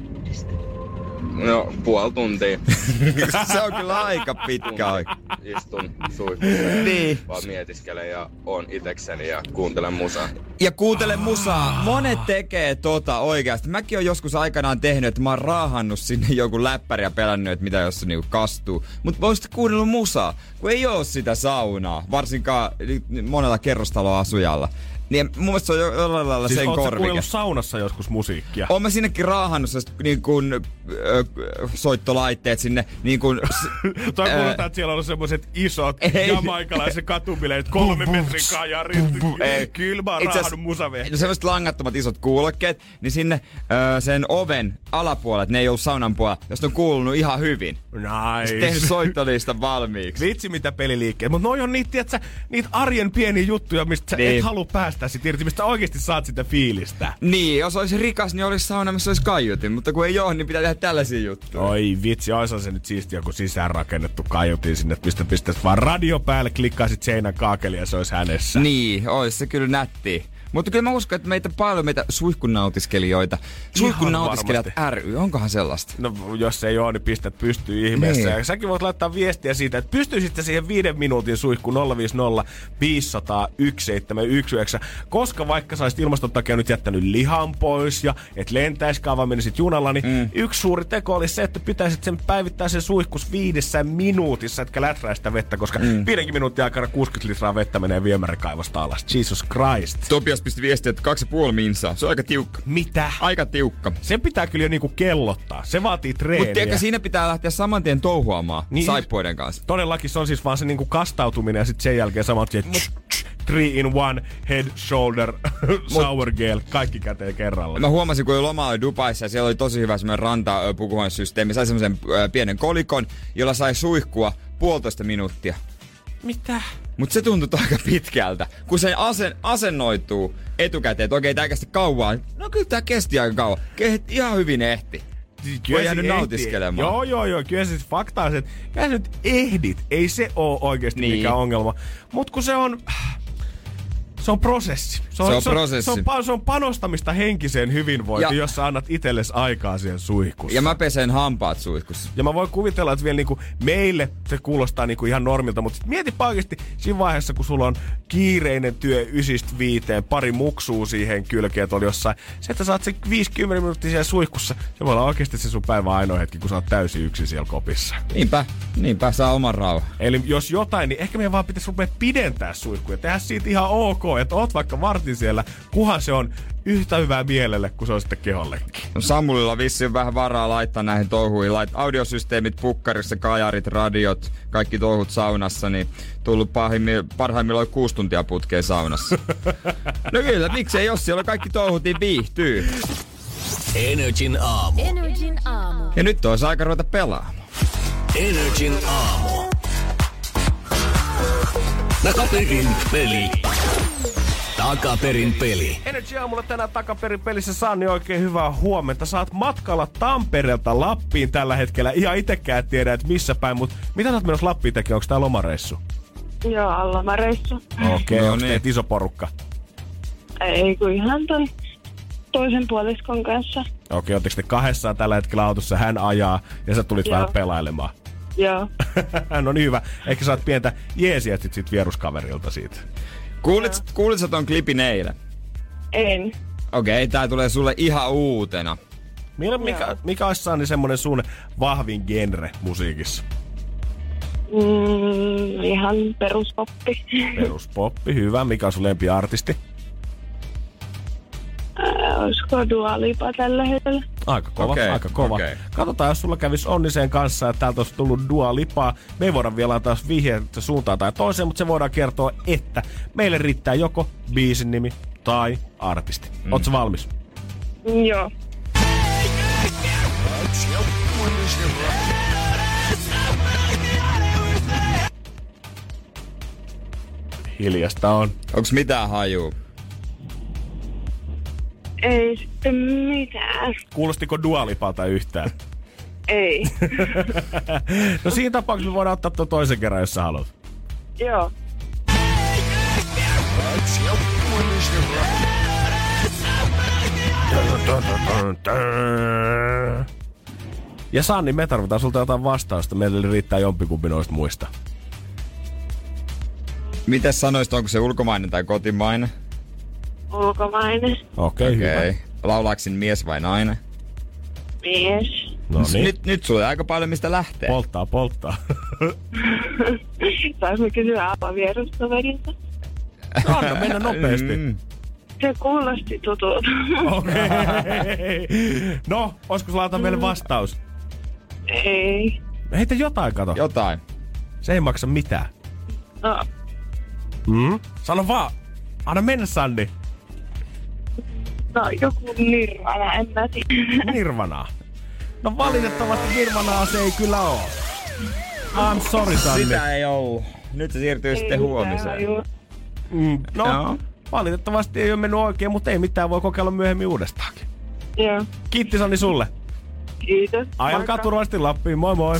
No, puoli tuntia. se on kyllä aika pitkä aika. Istun suihkussa ja Niin. vaan mietiskelen ja oon itekseni ja kuuntelen musaa. Ja kuuntele musaa. Monet tekee tota oikeasti. Mäkin on joskus aikanaan tehnyt, että mä oon raahannut sinne joku läppäri ja pelännyt, että mitä jos se niinku kastuu. Mutta voisit kuunnellut musaa, kun ei oo sitä saunaa. Varsinkaan monella kerrostaloasujalla. Niin mun mielestä se on jo- jollain lailla Siis sen korvike. kuunnellut saunassa joskus musiikkia? Oon mä sinnekin raahannut niin kuin, soittolaitteet sinne niin kuin, Toi kuulostaa, että siellä on semmoiset isot Ei. jamaikalaiset katubileet, kolme metrin kajarit. Ei. Kyllä mä oon Itse asiassa- raahannut musavehti. No semmoiset langattomat isot kuulokkeet, niin sinne ö, sen oven alapuolet, ne ei ollut saunan puolella, josta on kuulunut ihan hyvin. Nice. Tehnyt soittolistan valmiiksi. Vitsi mitä peliliikkeet. Mutta noi on niitä, tiiätsä, niitä arjen pieniä juttuja, mistä Niin. et halua päästä sit irti, mistä oikeasti saat sitä fiilistä. Niin, jos olisi rikas, niin olisi sauna, missä olisi kaiutin, mutta kun ei ole, niin pitää tehdä tällaisia juttuja. Oi vitsi, ois se nyt siistiä, joku sisäänrakennettu kaiutin sinne, että mistä pistäis vaan radio päälle, klikkaisit seinän kaakeli ja se olisi hänessä. Niin, olisi se kyllä nätti. Mutta kyllä mä uskon, että meitä paljon meitä suihkunautiskelijoita. Suihkunautiskelijat ry, onkohan sellaista? No jos ei ole, niin pistät pystyy ihmeessä. Niin. Ja säkin voit laittaa viestiä siitä, että pystyisitte siihen viiden minuutin suihku 050 500 1719. Koska vaikka sä olisit ilmaston takia nyt jättänyt lihan pois ja et lentäisikään, vaan menisit junalla, niin mm. yksi suuri teko olisi se, että pitäisit sen päivittäisen suihkus viidessä minuutissa, etkä läträä sitä vettä, koska mm. viidenkin minuutin aikana 60 litraa vettä menee viemärikaivosta alas. Jesus Christ. Topias pisti viestiä, että kaksi puoli minsaa. Se on aika tiukka. Mitä? Aika tiukka. Sen pitää kyllä jo niinku kellottaa. Se vaatii treeniä. Mutta tiedätkö, siinä pitää lähteä saman tien touhuamaan Niin. saippuiden kanssa. Todellakin se on siis vaan se niinku kastautuminen ja sitten sen jälkeen saman tien tch, tch, three in one, head, shoulder, sour gel, kaikki käteen kerralla. Mä huomasin, kun loma oli Dubaissa ja siellä oli tosi hyvä semmoinen rantapukuhuonesysteemi. Sai semmoisen pienen kolikon, jolla sai suihkua puolitoista minuuttia. Mitä? Mutta se tuntui aika pitkältä, kun se asen, asennoituu etukäteen, että okei, tää kestä kauan. No kyllä tää kesti aika kauan. Ke- ihan hyvin ehti. Kyllä jäänyt nautiskelemaan. Joo, joo, joo. Kyllä siis fakta on se, että kyllä nyt ehdit. Ei se oo oikeasti niin. Niin. mikään ongelma. Mut kun se on... Se on prosessi. Se on prosessi. Se on, pa- se on panostamista henkiseen hyvinvointiin, Ja- jos sä annat itsellesi aikaa siihen suihkussa. Ja mä pesen hampaat suihkussa. Ja mä voin kuvitella, että vielä niinku meille se kuulostaa niinku ihan normilta, mutta sit mietipä oikeasti siinä vaiheessa, kun sulla on kiireinen työ ysistä viiteen, pari muksuu siihen kylkeen tuolla jossain. Se, että sä oot se 50 minuuttia siellä suihkussa, se voi olla oikeasti se sun päivän ainoa hetki, kun sä oot täysin yksin siellä kopissa. Niinpä, niinpä saa oman rauhan. Eli jos jotain, niin ehkä meidän vaan pitäisi rupea pidentää suihkuja. Tehdä siitä ihan ok, että oot vaikka vartin siellä, kuhan se on yhtä hyvää mielelle kuin se on sitten kehollekin. No Samulilla vissiin vähän varaa laittaa näihin touhuihin. Lait audiosysteemit pukkarissa, kajarit, radiot, kaikki touhut saunassa, niin tullut pahimmi, parhaimmillaan kuusi tuntia putkeen saunassa. no kyllä, miksei jos siellä kaikki touhut, niin viihtyy. Energin aamu. Energin aamu. Ja nyt olisi aika ruveta pelaamaan. Energin aamu. Takaperin peli. Takaperin peli. Energy aamulla tänään takaperin pelissä Sanni oikein hyvää huomenta. Saat matkalla Tampereelta Lappiin tällä hetkellä. Ihan itekään tiedä, että missä päin, mutta mitä sä oot menossa Lappiin tekemään? Onko tää lomareissu? Joo, Allamareissu. Okei, okay, No onko niin. iso porukka? Ei kun ihan ton toisen puoliskon kanssa. Okei, okay, ootteko te kahdessaan tällä hetkellä autossa? Hän ajaa ja sä tulit Joo. vähän pelailemaan. Joo. no niin hyvä. Ehkä saat pientä jeesiä sit siitä vieruskaverilta siitä. Kuulit, kuulit sä ton klipin eilen? En. Okei, okay, tää tulee sulle ihan uutena. Mikä, mikä, mikä olisi Sanni semmonen sun vahvin genre musiikissa? Mm, ihan peruspoppi. Peruspoppi, hyvä. Mikä on sun lempiartisti? Olisiko Dua Lipa tällä hetkellä? Aika kova, Okei, aika kova. okei. Katsotaan, jos sulla kävisi Onniseen kanssa, että täältä olisi tullut Dua Lipaa. Me ei voida vielä antaa vihjeitä suuntaan tai toiseen, mutta se voidaan kertoa, että meille riittää joko biisin nimi tai artisti. Mm. Ootko valmis? Joo. Hiljasta on. Onks mitään hajuu? Ei sitten mitään. Kuulostiko Dua Lipalta yhtään? Ei. no siinä tapauksessa me voidaan ottaa tuon toisen kerran, jos sä haluat. Joo. Ja Sanni, me tarvitaan sulta jotain vastausta. Meille riittää jompikumpi noista muista. Miten sanoisit, onko se ulkomainen tai kotimainen? Ulkomainen. Okei, okay, hyvä. Okei. Laulaaksin mies vai nainen? Mies. No niin. Nyt, nyt sulla on aika paljon mistä lähteä. Polttaa, polttaa. Saanko kysyä apa vieruskaverilta? Anna mennä nopeasti. Mm. Se kuulosti tutulta. Okei. No, olisiko sulla antaa meille vastaus? Ei. Heitä jotain, kato. Jotain. Se ei maksa mitään. No, Mm? Sano vaan. Anna mennä, Sanni. No joku nirvana, en mä tiedä. Nirvanaa. No valitettavasti Nirvanaa se ei kyllä oo. I'm sorry, Sanni. Sitä ei ollut. Nyt se siirtyy sitten huomiseen. Mm, no, Joo. valitettavasti ei ole mennyt oikein, mutta ei mitään, voi kokeilla myöhemmin uudestaankin. Joo. Kiitti Sanni sulle. Kiitos. Ajelkaa turvallisesti Lappiin, moi moi.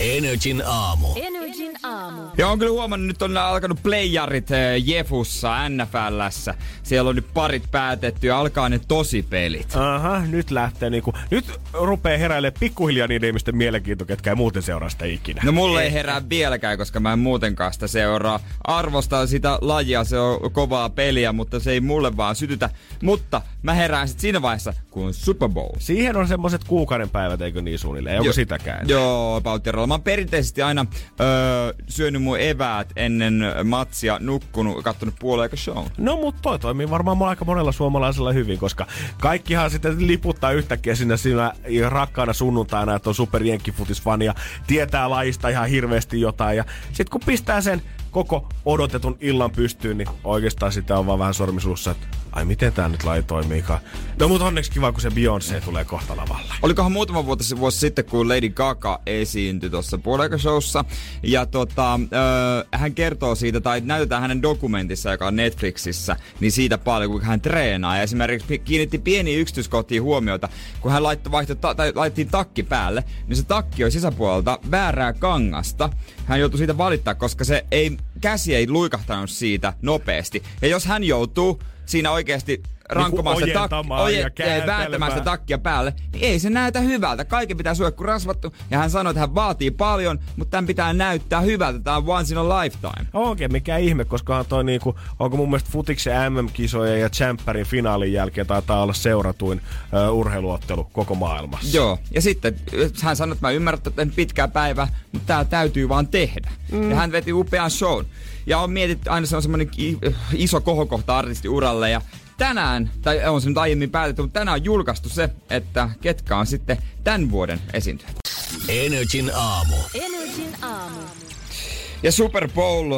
Energin aamu. Energin aamu. Ja on kyllä huomannut, nyt on alkanut playarit eh, Jefussa, NFLssä. Siellä on nyt parit päätetty ja alkaa ne tosipelit. Aha, nyt lähtee niinku, nyt rupeaa heräilemään pikkuhiljaa niiden ihmisten mielenkiinto, ketkä ei muuten seuraa sitä ikinä. No mulle ei herää vieläkään, koska mä en muutenkaan sitä seuraa. Arvostan sitä lajia, se on kovaa peliä, mutta se ei mulle vaan sytytä. Mutta mä herään sit siinä vaiheessa, kun on Super Bowl. Siihen on semmoset kuukauden päivät, eikö niin suunnilleen? Onko Jo- sitäkään? Joo, roll. Mä oon perinteisesti aina öö, syönyt mun eväät ennen matsia, nukkunut, kattonut puolen show. No mut toi toimii varmaan aika monella suomalaisella hyvin, koska kaikkihan sitten liputtaa yhtäkkiä sinne siinä rakkaana sunnuntaina, että on super jenkkifutisfani ja tietää lajista ihan hirveästi jotain. Ja sit kun pistää sen koko odotetun illan pystyyn, niin oikeastaan sitä on vaan vähän sormisuussa, että ai miten tää nyt lai toimiikaan. No mut onneksi kiva, kun se Beyoncé tulee kohta lavalle. Olikohan muutama vuosi, vuosi sitten, kun Lady Gaga esiintyi tuossa puoliaikashowssa. Ja tota, öö, hän kertoo siitä, tai näytetään hänen dokumentissa, joka on Netflixissä, niin siitä paljon, kun hän treenaa. Ja esimerkiksi kiinnitti pieniä yksityiskohtia huomiota, kun hän laittoi, vaihtoi, ta, tai laittiin takki päälle, niin se takki oli sisäpuolelta väärää kangasta. Hän joutui siitä valittaa, koska se ei, käsi ei luikahtanut siitä nopeasti. Ja jos hän joutuu siinä oikeasti rankomaan sitä tak- oje- vääntämään sitä takkia päälle, niin ei se näytä hyvältä. Kaiken pitää suojaa kuin rasvattu. Ja hän sanoi, että hän vaatii paljon, mutta tämän pitää näyttää hyvältä. Tämä on once in a lifetime. Oikein, mikä ihme, koska on toi niinku, onko mun mielestä futiksen MM-kisojen ja Champerin finaalin jälkeen taitaa olla seuratuin ö, urheiluottelu koko maailmassa. Joo, ja sitten hän sanoi, että mä ymmärrän, että pitkää päivää, mutta tää täytyy vaan tehdä. Mm. Ja hän veti upean shown. Ja on mietitty, aina se on semmoinen iso kohokohta artistiuralle ja tänään, tai on se nyt aiemmin päätetty, mutta tänään on julkaistu se, että ketkä on sitten tämän vuoden esiintyjät. Energin aamu. Energin aamu. Ja Super Bowl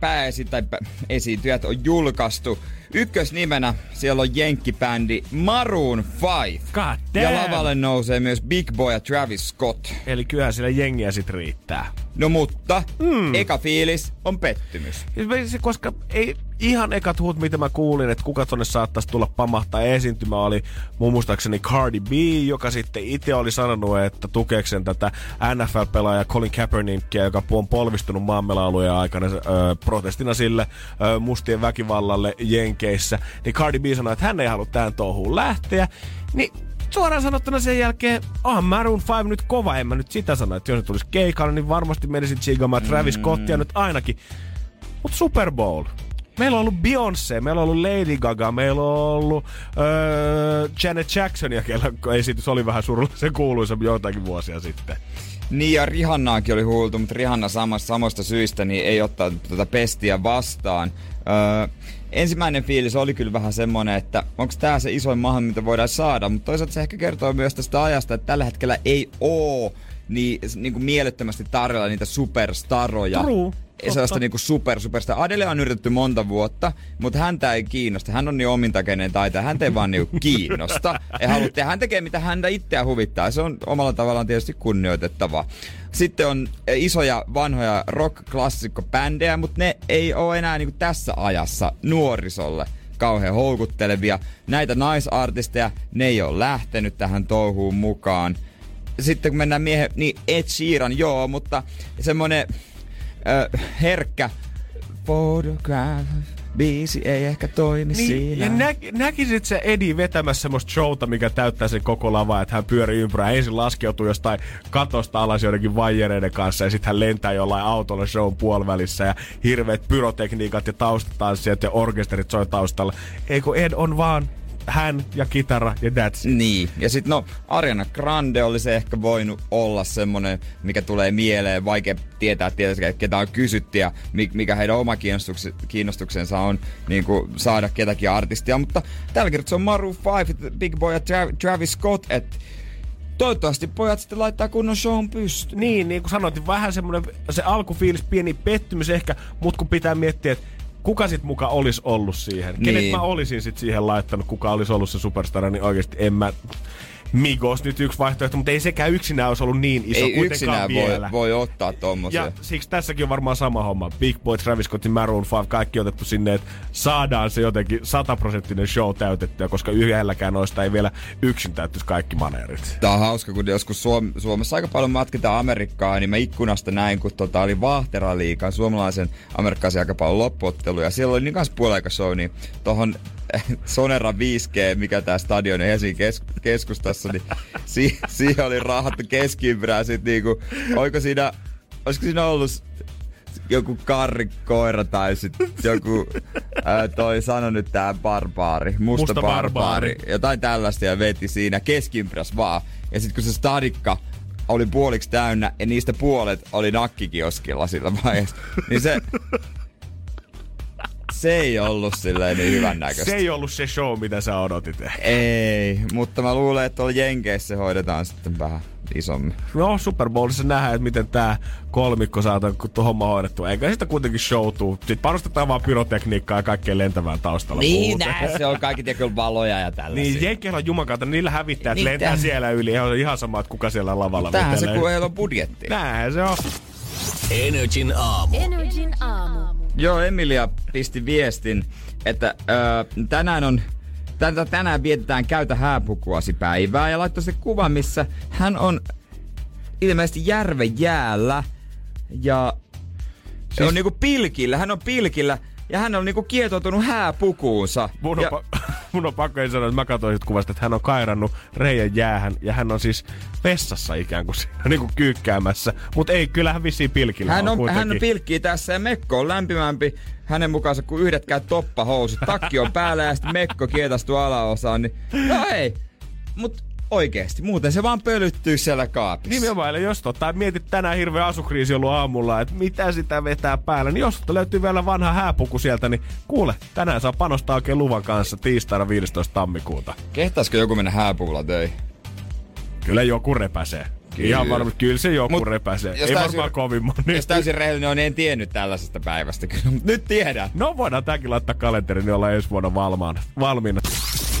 pääesi tai pä- esiintyjät on julkaistu. Ykkösnimenä siellä on jenkkibändi Maroon 5. God Ja lavalle nousee myös Big Boy ja Travis Scott. Eli kyllähän siellä jengiä sit riittää. No mutta, mm. eka fiilis on pettymys. Se- Koska ei ihan ekat huut, mitä mä kuulin, että kuka tonne saattaisi tulla pamahtaa esiintymä, oli mun muistaakseni Cardi B, joka sitten itse oli sanonut, että tukeeksen tätä NFL-pelaaja Colin Kaepernickia, joka on polvistunut maammelaulujen aikana ö, protestina sille ö, mustien väkivallalle Jenkeissä. Niin Cardi B sanoi, että hän ei halua tähän touhuun lähteä. Niin suoraan sanottuna sen jälkeen, onhan Maroon 5 nyt kova, en mä nyt sitä sano, että jos ne tulisi keikalle, niin varmasti menisin chigamaan Travis Scottia nyt ainakin. Mut Super Bowl. Meillä on ollut Beyoncé, meillä on ollut Lady Gaga, meillä on ollut öö, Janet Jackson, ja kellä esitys oli vähän surullisen kuuluisa joitakin vuosia sitten. Niin ja Rihannaakin oli huultu, mutta Rihanna samasta, samoista syistä niin ei ottaa tätä pestiä vastaan. Öö, ensimmäinen fiilis oli kyllä vähän semmonen, että onko tämä se isoin maha, mitä voidaan saada, mutta toisaalta se ehkä kertoo myös tästä ajasta, että tällä hetkellä ei oo niin, niin kuin mielettömästi tarjolla niitä superstaroja. True. Ei sellaista niinku super, supersta. Adele on yritetty monta vuotta, mutta häntä ei kiinnosta. Hän on niin omintakeinen taitaja. Häntä ei vaan niinku kiinnosta. Ei halua tehdä. Hän tekee mitä häntä itseä huvittaa. Se on omalla tavallaan tietysti kunnioitettavaa. Sitten on eh, isoja vanhoja rock-klassikkobändejä, mutta ne ei ole enää niinku tässä ajassa nuorisolle kauhean houkuttelevia. Näitä naisartisteja, ne ei ole lähtenyt tähän touhuun mukaan. Sitten kun mennään miehen, niin Ed Sheeran, joo, mutta semmonen ö, herkkä photograph biisi ei ehkä toimi Niin, siinä. ja nä- näkisit se Edi vetämässä semmoista showta, mikä täyttää sen koko lava, että hän pyörii ympärillä. Ensin laskeutuu jostain katosta alas joidenkin vaijereiden kanssa ja sitten hän lentää jollain autolla shown puolivälissä ja hirveät pyrotekniikat ja taustatanssijat ja orkesterit soi taustalla. Eikö Ed on vaan hän ja kitara ja that's it. Niin, ja sitten no Ariana Grande olisi ehkä voinut olla semmonen, mikä tulee mieleen, vaikea tietää tietysti, ketä on kysytty ja mi- mikä heidän oma kiinnostukse- kiinnostuksensa on niin kuin saada ketäkin artistia, mutta tällä kertaa se on Maroon 5, Big Boy ja Tra- Travis Scott, että toivottavasti pojat sitten laittaa kunnon shown pystyyn. Niin, niin kuin sanoit, vähän semmoinen se alkufiilis, pieni pettymys ehkä, mutta kun pitää miettiä, että kuka sit muka olisi ollut siihen? Niin. Kenet mä olisin sit siihen laittanut, kuka olisi ollut se superstara, niin oikeasti en mä... Migos nyt yksi vaihtoehto, mutta ei sekään yksinään olisi ollut niin iso Ei kuitenkaan vielä. voi, voi ottaa tommosia. Ja siksi tässäkin on varmaan sama homma. Big Boy, Travis Scott Maroon 5, kaikki otettu sinne, että saadaan se jotenkin sataprosenttinen show täytettyä, koska yhdelläkään noista ei vielä yksin täyttyisi kaikki maneerit. Tää on hauska, kun joskus Suom- Suomessa aika paljon matkitaan Amerikkaa, niin mä ikkunasta näin, kun tota oli Vahtera liikan suomalaisen amerikkalaisen aika paljon loppuottelu. Ja siellä oli niin kanssa puoleikashow, niin tohon Sonera 5G, mikä tää stadion on Helsingin kes- keskustassa, niin si- siihen oli raahattu keskiympyrää sit niinku, oiko siinä, olisiko siinä ollut joku karrikoira tai sit joku, ää, toi sano nyt tää barbaari, musta, Musta barbaari. barbaari. jotain tällaista ja veti siinä keskiympyräs vaan. Ja sit kun se stadikka oli puoliksi täynnä ja niistä puolet oli nakkikioskilla sillä vaiheessa, niin se, se ei ollut silleen niin hyvän näköistä. Se ei ollut se show, mitä sä odotit. Ei, mutta mä luulen, että tuolla Jenkeissä se hoidetaan sitten vähän, isommin. No, Super Bowlissa nähdään, että miten tämä kolmikko tuo homma hoidettu. Eikä sitä kuitenkin show tuu. Sitten panostetaan vaan pyrotekniikkaa ja kaikkeen lentävään taustalla. Niin, nää, se on kaikki tiedä, valoja ja tällaisia. Niin, Jenkkeillä on jumakauta, niillä hävittäjät Niin, lentää täh- siellä yli. On ihan sama, että kuka siellä lavalla Tämähän se, kun ei ole budjettia. Näinhän se on. Energin aamu. Energin aamu. Joo, Emilia pisti viestin, että öö, tänään on Tänä, tänään vietetään käytä hääpukuasi päivää ja laittoi se kuva, missä hän on ilmeisesti järven jäällä ja siis... on niinku pilkillä. Hän on pilkillä ja hän on niinku kietoutunut hääpukuunsa. Mun on, ja, pa- mun on pakko sanoa, että mä katsoin sit kuvasta, että hän on kairannut reijän jäähän ja hän on siis vessassa ikään kuin siinä niin kuin kyykkäämässä. Mutta ei, kyllä hän vissiin pilkillä hän, on, kuitenkin. hän pilkkii tässä ja Mekko on lämpimämpi hänen mukaansa kuin yhdetkään toppahousut. Takki on päällä ja sitten Mekko kietastuu alaosaan. Niin, no ei, mut oikeesti. Muuten se vaan pölyttyy siellä kaapissa. Nimenomaan, eli jos tota, mietit tänään hirveä asukriisi ollut aamulla, että mitä sitä vetää päällä, niin jos löytyy vielä vanha hääpuku sieltä, niin kuule, tänään saa panostaa oikein luvan kanssa tiistaina 15. tammikuuta. Kehtaisiko joku mennä hääpuulla töihin? Kyllä joku repäsee. Kyllä. Ihan varmasti, kyllä se joku Mut repäsee. Ei täysin- varmaan kovin moni. Jos täysin rehellinen on, niin en tiennyt tällaisesta päivästä kyllä. Mut nyt tiedän. No voidaan tääkin laittaa kalenteriin, niin ollaan ensi vuonna valmaan, valmiina.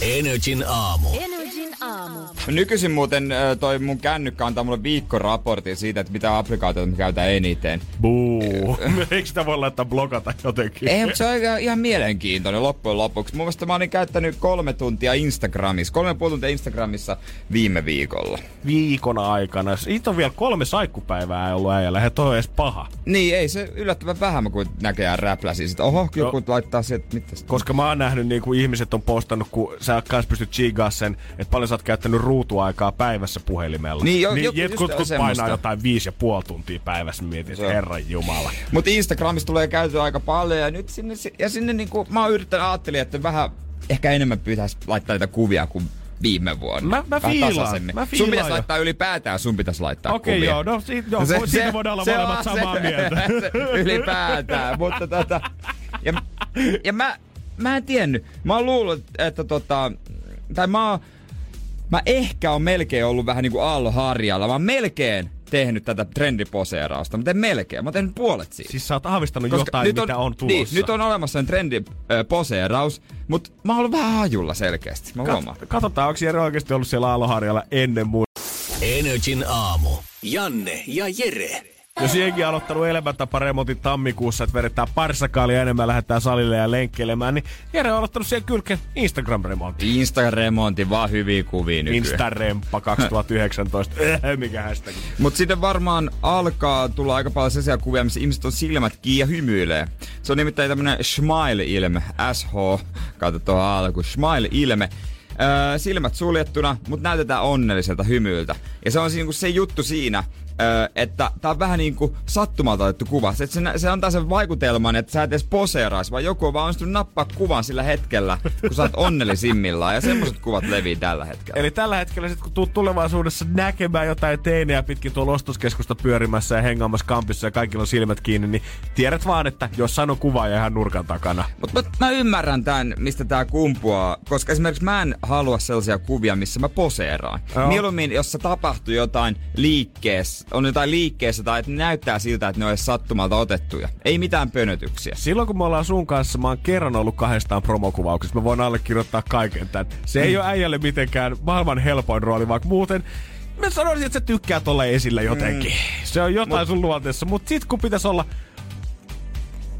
Energin aamu. Energin aamu. Nykyisin muuten toi mun kännykkä antaa mulle viikkoraportin siitä, että mitä applikaatioita mä käytän eniten. Buu. Eikö sitä voi laittaa blokata jotenkin? Ei, mutta se on ihan, mielenkiintoinen loppujen lopuksi. Mun mielestä mä olin käyttänyt kolme tuntia Instagramissa, kolme puoli tuntia Instagramissa viime viikolla. Viikon aikana. Siitä on vielä kolme saikkupäivää ollut äijällä. Eihän toi edes paha. Niin, ei se yllättävän vähän, kun näköjään räpläsi. Sitten, oho, joku laittaa sieltä, mitä Koska mä oon nähnyt, niin kuin ihmiset on postannut, kun sä kans pystyt chigaa sen, että paljon sä oot käyttänyt ruutuaikaa päivässä puhelimella. Niin, jo- niin joku- just jotkut kun semmoista. painaa jotain viisi ja puoli tuntia päivässä, niin mietin, Se että herran jumala. Mutta Instagramissa tulee käytyä aika paljon ja nyt sinne, ja sinne niinku, mä oon yrittänyt, ajattelin, että vähän ehkä enemmän pitäisi laittaa niitä kuvia kuin viime vuonna. Mä- mä fiilaan, mä sun fiilaan pitäisi jo. laittaa ylipäätään, sun pitäisi laittaa Okei, kuvia. joo, no siitä, joo, se, siitä voidaan olla molemmat samaa se- mieltä. se ylipäätään, mutta tota, ja, ja mä, mä en tiennyt. Mä oon luullut, että tota, tai mä oon, mä ehkä on melkein ollut vähän niinku aallonharjalla. Mä oon melkein tehnyt tätä trendiposeerausta, mutta en melkein. Mä oon tehnyt puolet siitä. Siis sä oot aavistanut jotain, nyt mitä on tulossa. Niin, nyt on olemassa sen trendiposeeraus, mutta mä oon ollut vähän hajulla selkeästi. Mä huomaan. Kat- katsotaan, onko Jere oikeasti ollut siellä Aaloharjalla ennen muuta. Energin aamu. Janne ja Jere. Jos jengi on aloittanut elämäntaparemontin tammikuussa, että vedetään parsakaalia enemmän, lähdetään salille ja lenkkeilemään, niin Jere on aloittanut siihen kylkeen Instagram-remontin. Instagram-remontti, vaan hyviä kuvia nykyään. Instaremppa 2019. Äh, Mikä hashtag. Mutta sitten varmaan alkaa tulla aika paljon sellaisia kuvia, missä ihmiset on silmät kiinni ja hymyilee. Se on nimittäin tämmönen smile-ilme, SH, kautta tuohon alkuun, smile-ilme. Öö, silmät suljettuna, mutta näytetään onnelliselta hymyiltä. Ja se on niinku se juttu siinä, öö, että tää on vähän niinku sattumalta otettu kuva. Se, se, se antaa sen vaikutelman, että sä et edes poseerais, vaan joku on vaan onnistunut nappaa kuvan sillä hetkellä, kun sä oot onnellisimmillaan. Ja semmoset kuvat levii tällä hetkellä. Eli tällä hetkellä sit kun tuut tulevaisuudessa näkemään jotain teinejä pitkin tuolla ostoskeskusta pyörimässä ja hengaamassa kampissa ja kaikilla on silmät kiinni, niin tiedät vaan, että jossain on kuvaaja ihan nurkan takana. Mutta mä, mä ymmärrän tämän, mistä tää kumpuaa, koska esimerkiksi mä en halua sellaisia kuvia, missä mä poseeraan. Joo. Mieluummin, jos se tapahtuu jotain liikkeessä, on jotain liikkeessä tai että näyttää siltä, että ne on edes sattumalta otettuja. Ei mitään pönötyksiä. Silloin kun me ollaan sun kanssa, mä oon kerran ollut kahdestaan promokuvauksessa. Mä voin allekirjoittaa kaiken tän. Se ei ole äijälle mitenkään maailman helpoin rooli, vaikka muuten mä sanoisin, että sä tykkäät olla esillä jotenkin. Se on jotain Mut, sun luonteessa, mutta sit kun pitäisi olla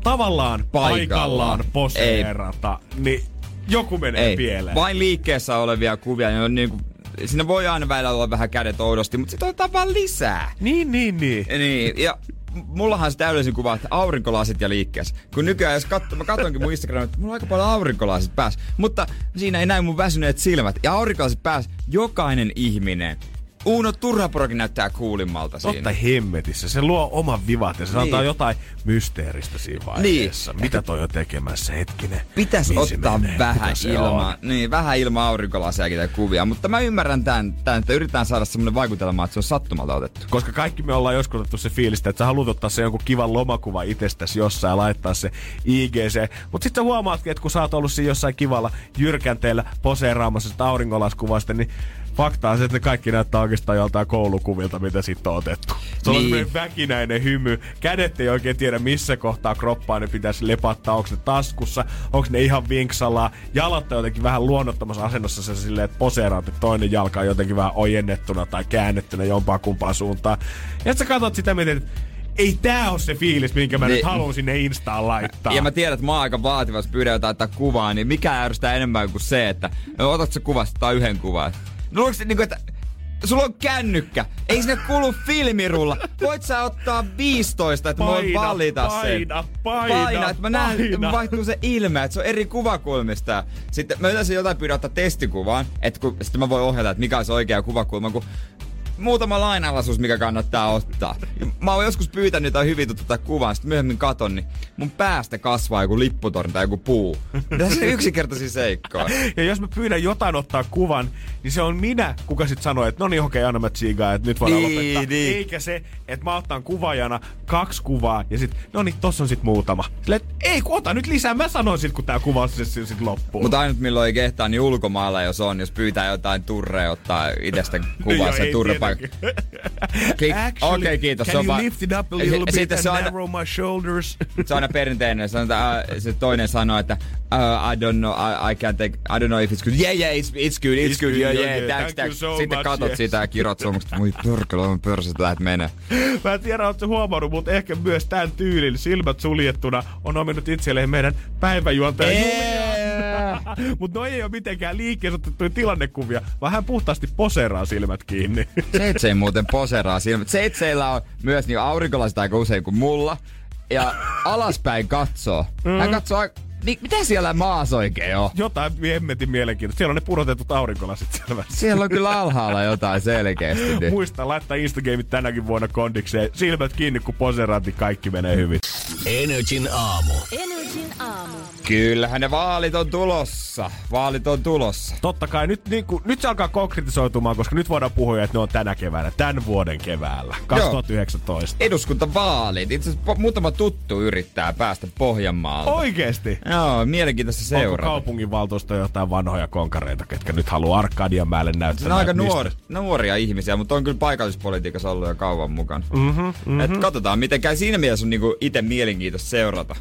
tavallaan Paikallaan. paikallaan poseerata, niin joku menee Ei, pieleen. vain liikkeessä olevia kuvia, niin on niinku, siinä voi aina välillä olla vähän kädet oudosti, mutta sitten otetaan vaan lisää. Niin, niin, niin. Niin, ja mullahan se täydellisin kuva, että aurinkolasit ja liikkeessä. Kun nykyään, jos katso, mä katsonkin mun Instagramia, että mulla on aika paljon aurinkolasit päässä. Mutta siinä ei näy mun väsyneet silmät. Ja aurinkolasit päässä jokainen ihminen. Uno Turhaporokin näyttää kuulimmalta siinä. Totta hemmetissä. Se luo oman vivat ja se Niin. antaa jotain mysteeristä siinä vaiheessa. Niin. Mitä toi on tekemässä? Hetkinen. Pitäisi ottaa menee? vähän ilmaa, niin, vähän ilmaa aurinkolasejakin tai kuvia, mutta mä ymmärrän tämän, tämän, että yritetään saada semmoinen vaikutelma, että se on sattumalta otettu. Koska kaikki me ollaan joskus otettu se fiilistä, että sä haluat ottaa se jonkun kivan lomakuva itsestäsi jossain ja laittaa se IGC. Mutta sitten sä huomaatkin, että kun sä oot ollut siinä jossain kivalla jyrkänteellä poseeraamassa sitä aurinkolaskuvasta, niin faktaa se, että ne kaikki näyttää oikeastaan joltain koulukuvilta, mitä sitten on otettu. Se on Niin. semmoinen väkinäinen hymy. Kädet ei oikein tiedä, missä kohtaa kroppaa ne pitäisi lepattaa. Onko ne taskussa, onko ne ihan vinksalaa. Jalat on jotenkin vähän luonnottomassa asennossa se silleen, että poseeraat, että toinen jalka on jotenkin vähän ojennettuna tai käännettynä jompaa kumpaan suuntaan. Ja sä katsot sitä, miten että ei tää ole se fiilis, minkä mä Niin. nyt haluan sinne Instaan laittaa. Ja mä tiedän, että mä oon aika vaativas pyydän jotain ottaa kuvaa, niin mikä ärsyttää enemmän kuin se, että no, otatko sä kuvasta tai yhden kuvan. Luuletko, niin kuin, että sulla on kännykkä, ei sinne kulu filmirulla. Voit sä ottaa 15, että mä voin Paina, valita sen. paina, paina, paina, että mä näen, paina. että vaihtuu se ilme, että se on eri kuvakulmista. Sitten mä yleensä jotain pyydän ottaa testikuvaan, että kun, sitten mä voin ohjata, että mikä on se oikea kuvakulma, kun muutama lainalaisuus, mikä kannattaa ottaa. Mä oon joskus pyytänyt jotain hyvin tuttua kuvaa, sitten myöhemmin katon, niin mun päästä kasvaa joku lipputorni tai joku puu. Tässä on yksinkertaisia seikkoja. Ja jos mä pyydän jotain ottaa kuvan, niin se on minä, kuka sit sanoo, että no niin okei, anna mä tsiigaa, että nyt voidaan Niin, lopettaa. niin. Eikä se, että mä otan kuvaajana kaksi kuvaa ja sit, no niin, tossa on sit muutama. Silleen, että ei kun ota nyt lisää, mä sanon sit, kun tää kuva sit, sit, sit loppuu. Mutta ainut milloin ei kehtaa, niin ulkomailla jos on, jos pyytää jotain turrea ottaa itsestä kuvaa sen ei turrepaikka. tietenkin. Klik- Okei, kiitos. Can se on you lift it up a little bit sitten and se aina- narrow my shoulders? se on aina perinteinen. Se, on, äh, se toinen sanoo, että uh, I don't know, I, I can't take, I don't know if it's good. Yeah, yeah, it's, it's good, it's, It's good, good, yeah, yeah, yeah, yeah, thanks, thank thanks. so Sitten much, katot yes. sitä ja kirot suomukset. Voi pörkölä, on pörsät, lähet menee. Mä en tiedä, ootko huomannut, mutta ehkä myös tämän tyylin silmät suljettuna on ominut itselleen meidän päiväjuontaja Julian. Mutta no ei ole mitenkään liikkeessä otettuja tilannekuvia, vaan hän puhtaasti poseeraa silmät kiinni. Seitsei muuten poseraa silmät. Seitseillä on myös niin aurinkolasit aika usein kuin mulla. Ja alaspäin katsoo. Hän katsoo aika... Niin, mitä siellä maassa oikein on? Jotain hemmetin mielenkiintoista. Siellä on ne pudotetut aurinkolasit selvästi. Siellä on kyllä alhaalla jotain selkeästi. Niin. Muista laittaa Instagramit tänäkin vuonna kondikseen. Silmät kiinni, kun poseeraat, niin kaikki menee hyvin. Energin aamu. Energin aamu. Kyllähän ne vaalit on tulossa. Vaalit on tulossa. Totta kai nyt, niin kuin, nyt se alkaa konkretisoitumaan, koska nyt voidaan puhua, että ne on tänä keväänä, tämän vuoden keväällä, 2019. Eduskuntavaalit. Itse asiassa muutama tuttu yrittää päästä Pohjanmaalta. Oikeesti? Joo, mielenkiintoista Onko seurata. kaupunginvaltuusto jotain vanhoja konkareita, ketkä nyt haluaa Arkadianmäelle näyttää? Ne on aika nuor, nuoria ihmisiä, mutta on kyllä paikallispolitiikassa ollut jo kauan mukana. Mm-hmm, mm-hmm. Et katsotaan, miten käy. Siinä mielessä on niinku itse mielenkiintoista seurata.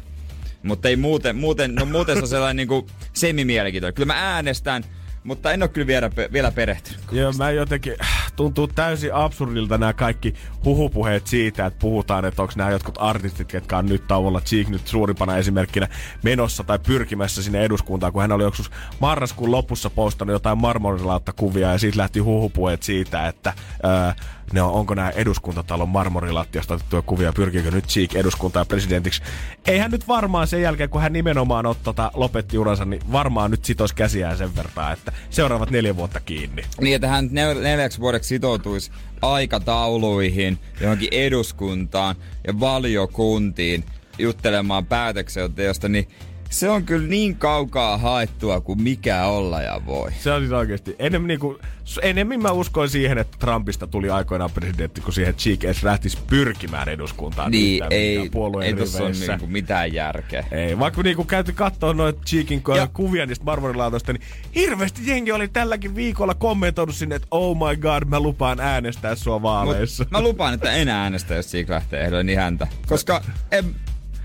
Mutta ei muuten, muuten, no muuten se on sellainen niinku semi-mielenkiintoinen. Kyllä mä äänestän, mutta en ole kyllä vielä, vielä perehtynyt. Joo, mä jotenkin, tuntuu täysin absurdilta nämä kaikki huhupuheet siitä, että puhutaan, että onko nämä jotkut artistit, ketkä on nyt tauolla, Cheek nyt suurimpana esimerkkinä, menossa tai pyrkimässä sinne eduskuntaan, kun hän oli joskus marraskuun lopussa postannut jotain marmorilaatta-kuvia ja siitä lähti huhupuheet siitä, että ää, ne on, onko nämä eduskuntatalon marmorilattiasta otettuja kuvia, pyrkiikö nyt Cheek eduskuntaan presidentiksi. Eihän nyt varmaan sen jälkeen, kun hän nimenomaan ot, tota, lopetti uransa, niin varmaan nyt sitoisi käsiään sen verran, että seuraavat neljä vuotta kiinni. Niin, että hän nel- neljäksi vuodeksi sitoutuisi aikatauluihin, johonkin eduskuntaan ja valiokuntiin juttelemaan päätöksenteosta, niin se on kyllä niin kaukaa haettua kuin mikä olla ja voi. Se on siis oikeesti. Enemmän, niinku, s- enemmän mä uskoin siihen, että Trumpista tuli aikoinaan presidentti, kun siihen Cheek edes lähtisi pyrkimään eduskuntaan. Niin, ei, puolueen ei tossa ole riveissä. niinku mitään järkeä. Ei, vaikka niinku käyty katsoa noita Cheekin Ja- kuvia niistä marmorilaatoista, niin hirveästi jengi oli tälläkin viikolla kommentoinut sinne, että oh my god, mä lupaan äänestää sua vaaleissa. Mut mä lupaan, että en äänestä, jos Siik lähtee ehdolle niin häntä. Koska en,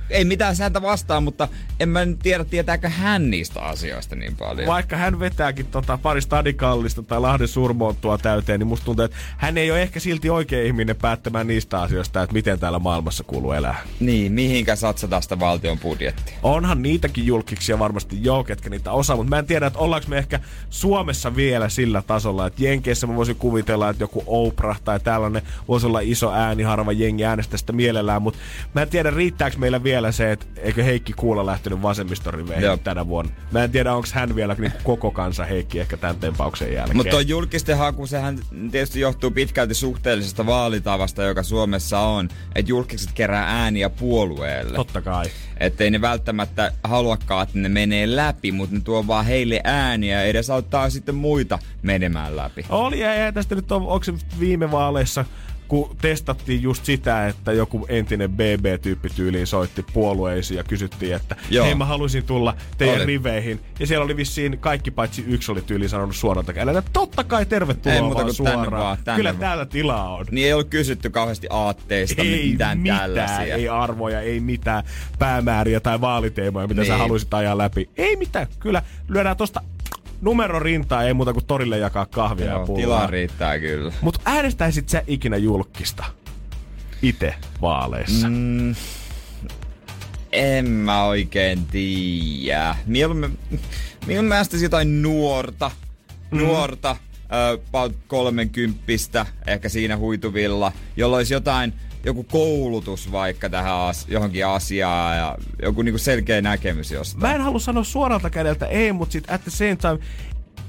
ei mitään sääntä vastaan, mutta en mä nyt tiedä, tietääkö hän niistä asioista niin paljon. Vaikka hän vetääkin tota pari stadikallista tai Lahden surmoottua täyteen, niin musta tuntuu, että hän ei ole ehkä silti oikea ihminen päättämään niistä asioista, että miten täällä maailmassa kuuluu elää. Niin, mihinkä satsataan sitä valtion budjettia? Onhan niitäkin julkiksia varmasti joo, ketkä niitä osaa, mutta mä en tiedä, että ollaanko me ehkä Suomessa vielä sillä tasolla, että Jenkeissä mä voisin kuvitella, että joku Oprah tai tällainen voisi olla iso ääni, harva jengi äänestää sitä mielellään, mutta mä en tiedä, riittääkö meillä vielä se, että eikö Heikki Kuula lähtenyt vasemmistoriveihin Joo. tänä vuonna. Mä en tiedä, onko hän vielä niin koko kansa Heikki ehkä tämän tempauksen jälkeen. Mutta julkisten haku, sehän tietysti johtuu pitkälti suhteellisesta vaalitavasta, joka Suomessa on. Että julkiset kerää ääniä puolueelle. Totta kai. Että ei ne välttämättä haluakaan, että ne menee läpi, mutta ne tuo vaan heille ääniä ja edesauttaa sitten muita menemään läpi. Oli ja ei tästä nyt on, onko se viime vaaleissa kun testattiin just sitä, että joku entinen BB-tyyppi tyyliin soitti puolueisiin ja kysyttiin, että Joo. hei mä haluaisin tulla teidän Oli. riveihin. Ja siellä oli vissiin kaikki paitsi yksi oli tyyliin sanonut suoralta kädellä, että totta kai tervetuloa Ei muuta vaan kuin tänne suoraan. vaan, tänne Kyllä vaan. täällä tilaa on. Niin ei ollut kysytty kauheasti aatteista, Ei mitään, mitään, tällaisia. ei arvoja, ei mitään päämääriä tai vaaliteemoja, mitä niin. sä haluaisit ajaa läpi. Ei mitään, kyllä lyödään tosta numero rintaa, ei muuta kuin torille jakaa kahvia ja Joo, pullaa. tilaa riittää kyllä. Mutta äänestäisit sä ikinä julkista? Ite vaaleissa. Mm. En mä oikein tiedä. Mieluummin, mieluummin mä äästäisin jotain nuorta, Mm. nuorta, about kolmenkymppistä, ehkä siinä huituvilla, jolla olisi jotain, joku koulutus vaikka tähän as, johonkin asiaan ja joku niinku selkeä näkemys jostain. Mä en halua sanoa suoralta kädeltä ei, mutta sit at the same time,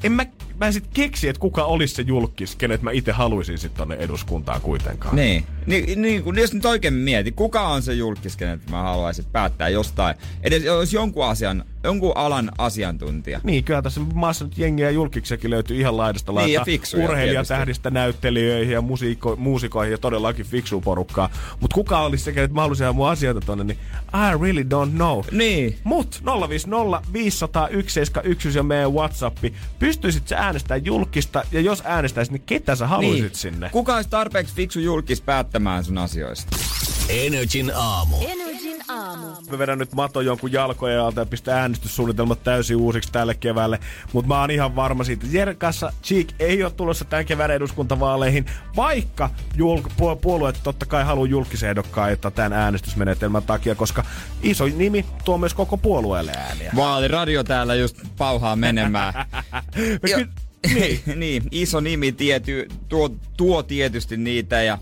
en mä, mä en sit keksi, että kuka olisi se julkis, kenet mä itse haluaisin sit tonne eduskuntaan kuitenkaan. Niin, niin, niin kun jos nyt oikein mieti, kuka on se julkis, kenet mä haluaisin päättää jostain, edes jos jonkun asian, jonkun alan asiantuntija. Niin, kyllä tässä maassa nyt jengiä julkiksiakin löytyy ihan laidasta Niin, ja laittaa fiksuja urheilijatähdistä näyttelijöihin ja musiikko, muusikoihin ja todellakin fiksu porukkaa. Mut kuka olisi se, että mä haluaisin ajaa mun asioita tonne, niin I really don't know. Niin. Mut 050 501 711 ja meidän Whatsappi. Pystyisit sä äänestämään julkista ja jos äänestäisit, niin ketä sä haluaisit niin. sinne? Kuka olisi tarpeeksi fiksu julkis päättämään sun asioista? Energin aamu. Energin aamu. Mä vedän nyt maton jonkun jalkojen alta ja pistän äänestyssuunnitelmat täysin uusiksi tälle keväälle. Mutta mä oon ihan varma siitä, että Jeren kanssa Cheek ei ole tulossa tämän kevään eduskuntavaaleihin, vaikka julk- pu- puolueet totta kai haluaa julkisehdokkaita tämän äänestysmenetelmän takia, koska iso nimi tuo myös koko puolueelle ääniä. Vaaliradio täällä just pauhaa menemään. Jo, niin. niin, iso nimi tiety, tuo, tuo tietysti niitä ja...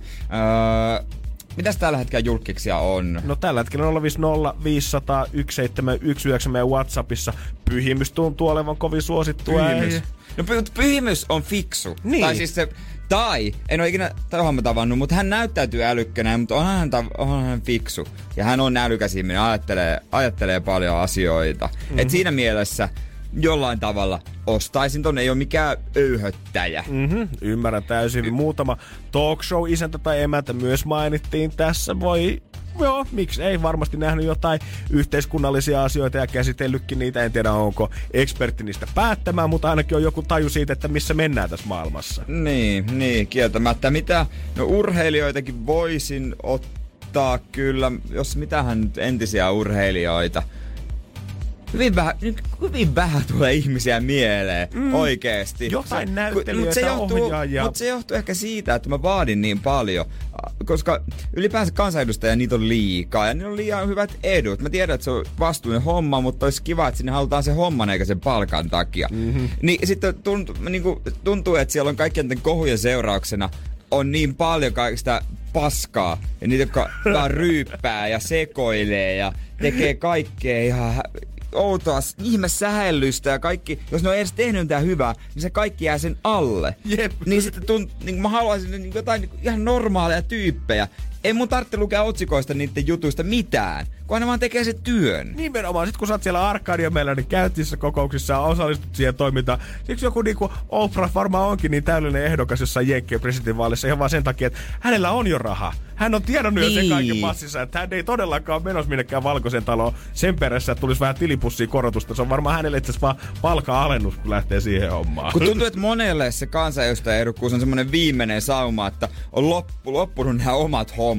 Öö, mitäs tällä hetkellä julkiksia on? No tällä hetkellä 050 500 1719 meidän Whatsappissa. Pyhimys tuntuu olevan kovin suosittua. Pyhimys. Ei- No py- pyhimys on fiksu. Niin. Tai siis se, tai, en ole ikinä Tohon tavannut, mutta hän näyttäytyy älykkänä, mutta onhan hän, tav- onhan hän fiksu. Ja hän on älykäs ihminen, ajattelee, ajattelee paljon asioita. Mm-hmm. Et siinä mielessä jollain tavalla ostaisin ton, ei ole mikään öyhöttäjä. Mm-hmm, ymmärrän täysin. Muutama talk show isäntä tai emäntä myös mainittiin tässä. Voi Joo, miksi ei varmasti nähnyt jotain yhteiskunnallisia asioita ja käsitellytkin niitä. En tiedä, onko ekspertti niistä päättämään, mutta ainakin on joku taju siitä, että missä mennään tässä maailmassa. Niin, niin, kieltämättä. Mitä, no urheilijoitakin voisin ottaa kyllä, jos mitähän nyt entisiä urheilijoita. Hyvin vähän, hyvin vähän tulee ihmisiä mieleen, mm. oikeesti. Jotain Se- näyttelijöitä, mut se johtuu, ohjaajia. Mutta se johtuu ehkä siitä, että mä vaadin niin paljon. Koska ylipäänsä kansanedustajia niitä on liikaa ja niillä on liian hyvät edut. Mä tiedän, että se on vastuullinen homma, mutta olisi kiva, että sinne halutaan se homman eikä sen palkan takia. Mm-hmm. Niin sitten tuntuu, niin kuin, tuntuu, että siellä on kaikkien kohujen seurauksena on niin paljon kaikista paskaa. Ja niitä, jotka vaan ryyppää ja sekoilee ja tekee kaikkea ihan outoa s- ihmesähellystä ja kaikki, jos ne on edes tehnyt mitään hyvää, niin se kaikki jää sen alle. Jep. Niin sitten tunt, niin mä haluaisin niin jotain niin ihan normaaleja tyyppejä. Ei mun tarvitse lukea otsikoista niiden jutuista mitään, kun ne vaan tekee sen työn. Nimenomaan, sit kun sä oot siellä Arkadia meillä, niin käyt niissä kokouksissa ja osallistut siihen toimintaan. Siksi joku niinku Oprah varmaan onkin niin täydellinen ehdokas jossain Jenkkien presidentinvaalissa ihan vaan sen takia, että hänellä on jo raha. Hän on tiedonnut jo sen Niin. kaiken massissa, että hän ei todellakaan menossa minnekään valkoisen taloon sen perässä, että tulisi vähän tilipussiin korotusta. Se on varmaan hänelle itse asiassa vaan palka-alennus, kun lähtee siihen hommaan. Kun tuntuu, että monelle se kansanedustajaehdokkuus on semmoinen viimeinen sauma, että on loppu, loppunut nämä omat hommat.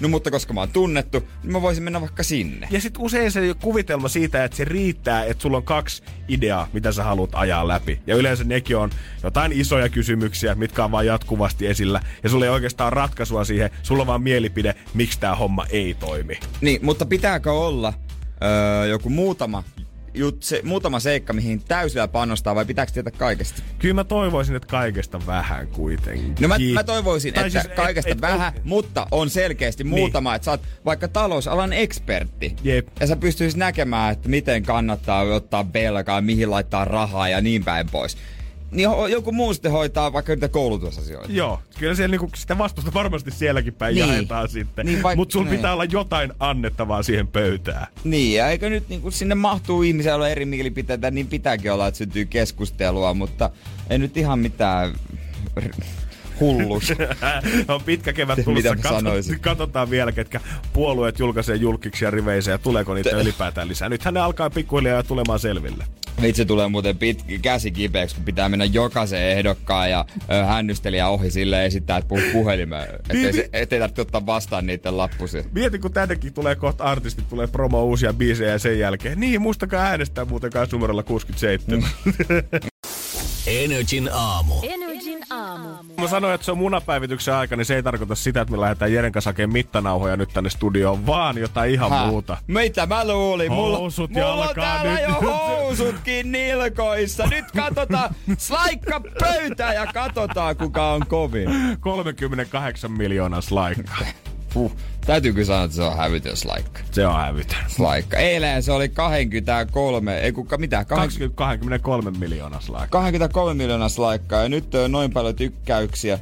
No mutta koska mä oon tunnettu, niin mä voisin mennä vaikka sinne. Ja sitten usein se kuvitelma siitä, että se riittää, että sulla on kaksi ideaa, mitä sä haluat ajaa läpi. Ja yleensä nekin on jotain isoja kysymyksiä, mitkä on vaan jatkuvasti esillä. Ja sulla ei oikeastaan ratkaisua siihen, sulla on vaan mielipide, miksi tämä homma ei toimi. Niin, mutta pitääkö olla öö, joku muutama, jut, se, muutama seikka, mihin täysillä panostaa vai pitääkö tietää kaikesta? Kyllä mä toivoisin, että kaikesta vähän kuitenkin. No mä, mä toivoisin, Tai että siis, et- kaikesta et- vähän, mutta on selkeästi Niin. muutama, että sä oot vaikka talousalan ekspertti. Jep. Ja sä pystyisit näkemään, että miten kannattaa ottaa velkaa, mihin laittaa rahaa ja niin päin pois. Niin ho- joku muu sitten hoitaa vaikka niitä koulutusasioita. Joo, kyllä siellä niinku sitä vastusta varmasti sielläkin päin Niin. jaetaan sitten. Niin, vaik- Mutta sulla niin. pitää olla jotain annettavaa siihen pöytään. Niin, ja eikö nyt niin kun sinne mahtuu ihmisiä olla eri mielipiteitä, niin pitääkin olla, että syntyy keskustelua, mutta ei nyt ihan mitään hullus. on pitkä kevät Mitä tulossa. mä Katso- sanoisin? katsotaan vielä, ketkä puolueet julkaisee julkiksi ja riveisiä ja tuleeko niitä ylipäätään lisää. Nythän ne alkaa pikkuhiljaa tulemaan selville. Vitsi tulee muuten pit, käsi kipeäksi, kun pitää mennä jokaisen ehdokkaan ja ö, hännystelijä ohi sille esittää, että puhuu puhelimeen. Ettei, se, ettei tarvitse ottaa vastaan niiden lappusia. Mieti, kun tännekin tulee kohta artistit, tulee promo uusia biisejä ja sen jälkeen. Niin, muistakaa äänestää muuten kanssa numerolla 67. Energin aamu. Energin aamu. Mä sanoin, että se on munapäivityksen aika, niin se ei tarkoita sitä, että me lähdetään Jeren kanssa hakemaan mittanauhoja nyt tänne studioon, vaan jotain ihan Häh? muuta. Mitä mä luulin? Mulla, Housut ja mulla on alkaa täällä nyt. jo housutkin nilkoissa. Nyt katsotaan slaikka pöytää ja katsotaan kuka on kovin. 38 miljoonaa slaikkaa. Puh. Täytyy kyllä sanoa, että se on hävytön slaikka. Se on hävytön. Slaikka. Eilen se oli 23, ei kuka, mitä? 20, 23 miljoonaa slaikkaa. 23 miljoonaa slaikkaa ja nyt on noin paljon tykkäyksiä.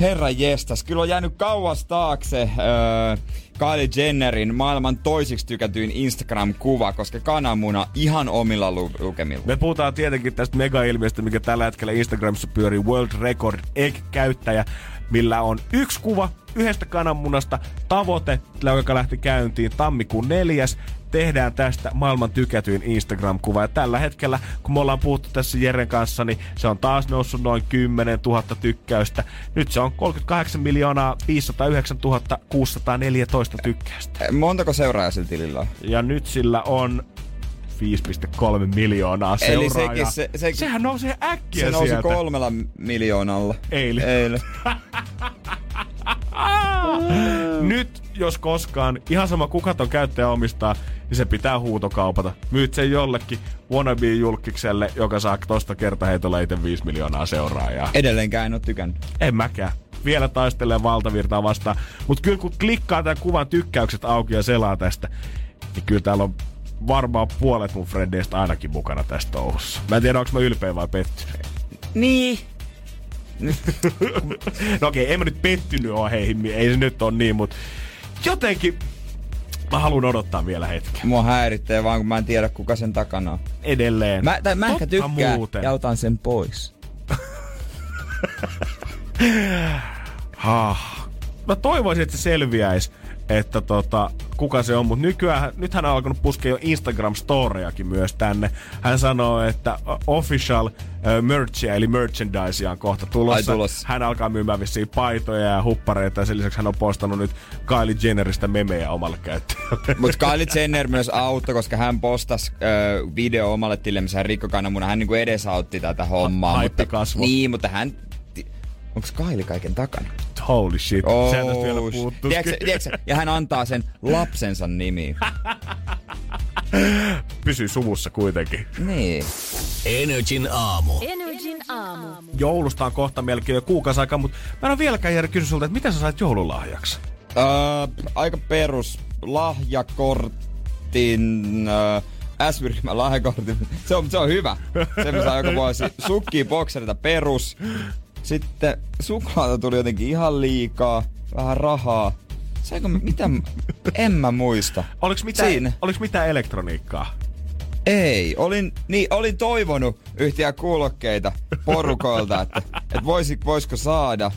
Herra jestas, kyllä on jäänyt kauas taakse öö, Kylie Jennerin maailman toisiksi tykätyin Instagram-kuva, koska kananmuna ihan omilla lu- lukemilla. Me puhutaan tietenkin tästä mega-ilmiöstä, mikä tällä hetkellä Instagramissa pyörii World Record Egg-käyttäjä, millä on yksi kuva yhdestä kananmunasta, tavoite, joka lähti käyntiin tammikuun neljäs, tehdään tästä maailman tykätyin Instagram-kuva. Ja tällä hetkellä, kun me ollaan puhuttu tässä Jeren kanssa, niin se on taas noussut noin 10 000 tykkäystä. Nyt se on 38 miljoonaa 509 614 tykkäystä. Montako seuraajaa sillä tilillä on? Ja nyt sillä on 5,3 miljoonaa Eli seuraajaa. sekin, se, se, Sehän nousee äkkiä se nousi sieltä. kolmella miljoonalla. Eilen. Eilen. Nyt, jos koskaan, ihan sama kuka ton käyttäjä omistaa, niin se pitää huutokaupata. Myyt sen jollekin wannabe-julkikselle, joka saa tosta kertaheitolla itse 5 miljoonaa seuraajaa. Edelleenkään en oo tykännyt. En mäkään. Vielä taistelee valtavirtaa vastaan. Mutta kyllä kun klikkaa tämän kuvan tykkäykset auki ja selaa tästä, niin kyllä täällä on varmaan puolet mun frendeistä ainakin mukana tästä touhussa. Mä en tiedä, onko mä ylpeä vai pettynyt. Niin. No okei, en mä nyt pettynyt oo heihin, ei se nyt on niin, mutta jotenkin mä haluan odottaa vielä hetken. Mua häiritsee vaan, kun mä en tiedä, kuka sen takana on. Edelleen. Mä, tai mä ehkä tykkään muuten. ja otan sen pois. Ah. Mä toivoisin, että se selviäisi, että tota, kuka se on, mutta nykyään, nyt hän on alkanut puskea jo Instagram-storejakin myös tänne. Hän sanoo, että official uh, merchia, eli merchandisea on kohta tulossa. Ai tulossa. Hän alkaa myymään vissiin paitoja ja huppareita ja sen lisäksi hän on postannut nyt Kylie Jenneristä memejä omalle käyttäjälle. Mutta Kylie Jenner myös auttoi, koska hän postasi ö, video omalle tilille, missä hän rikkoi kananmunan. Hän niinku edesautti tätä hommaa. haippi mutta, kasvo. Niin, mutta hän... Onko Kylie kaiken takana? Holy shit, Oh, sehän tästä vielä. Tiedätkö, tiedätkö, ja hän antaa sen lapsensa nimiin. Pysyy suvussa kuitenkin. Niin. Energin aamu. Energin aamu. Joulusta on kohta melkein jo kuukausi aikaa, mutta mä en ole vieläkään Jere kysynyt sulta, että mitä sä sait joululahjaksi? Öö, aika perus lahjakortin... Öö, S-ryhmän lahjakortin. Se on, se on hyvä. Se mä saan joka vuosi. Sukki, bokserita, perus. Sitten suklaata tuli jotenkin ihan liikaa. Vähän rahaa. Saiko mitä? En mä muista. Oliko mitään, Siinä. oliks mitään elektroniikkaa? Ei, olin, niin, olin toivonut yhtiä kuulokkeita porukoilta, että, että voisi, voisiko saada.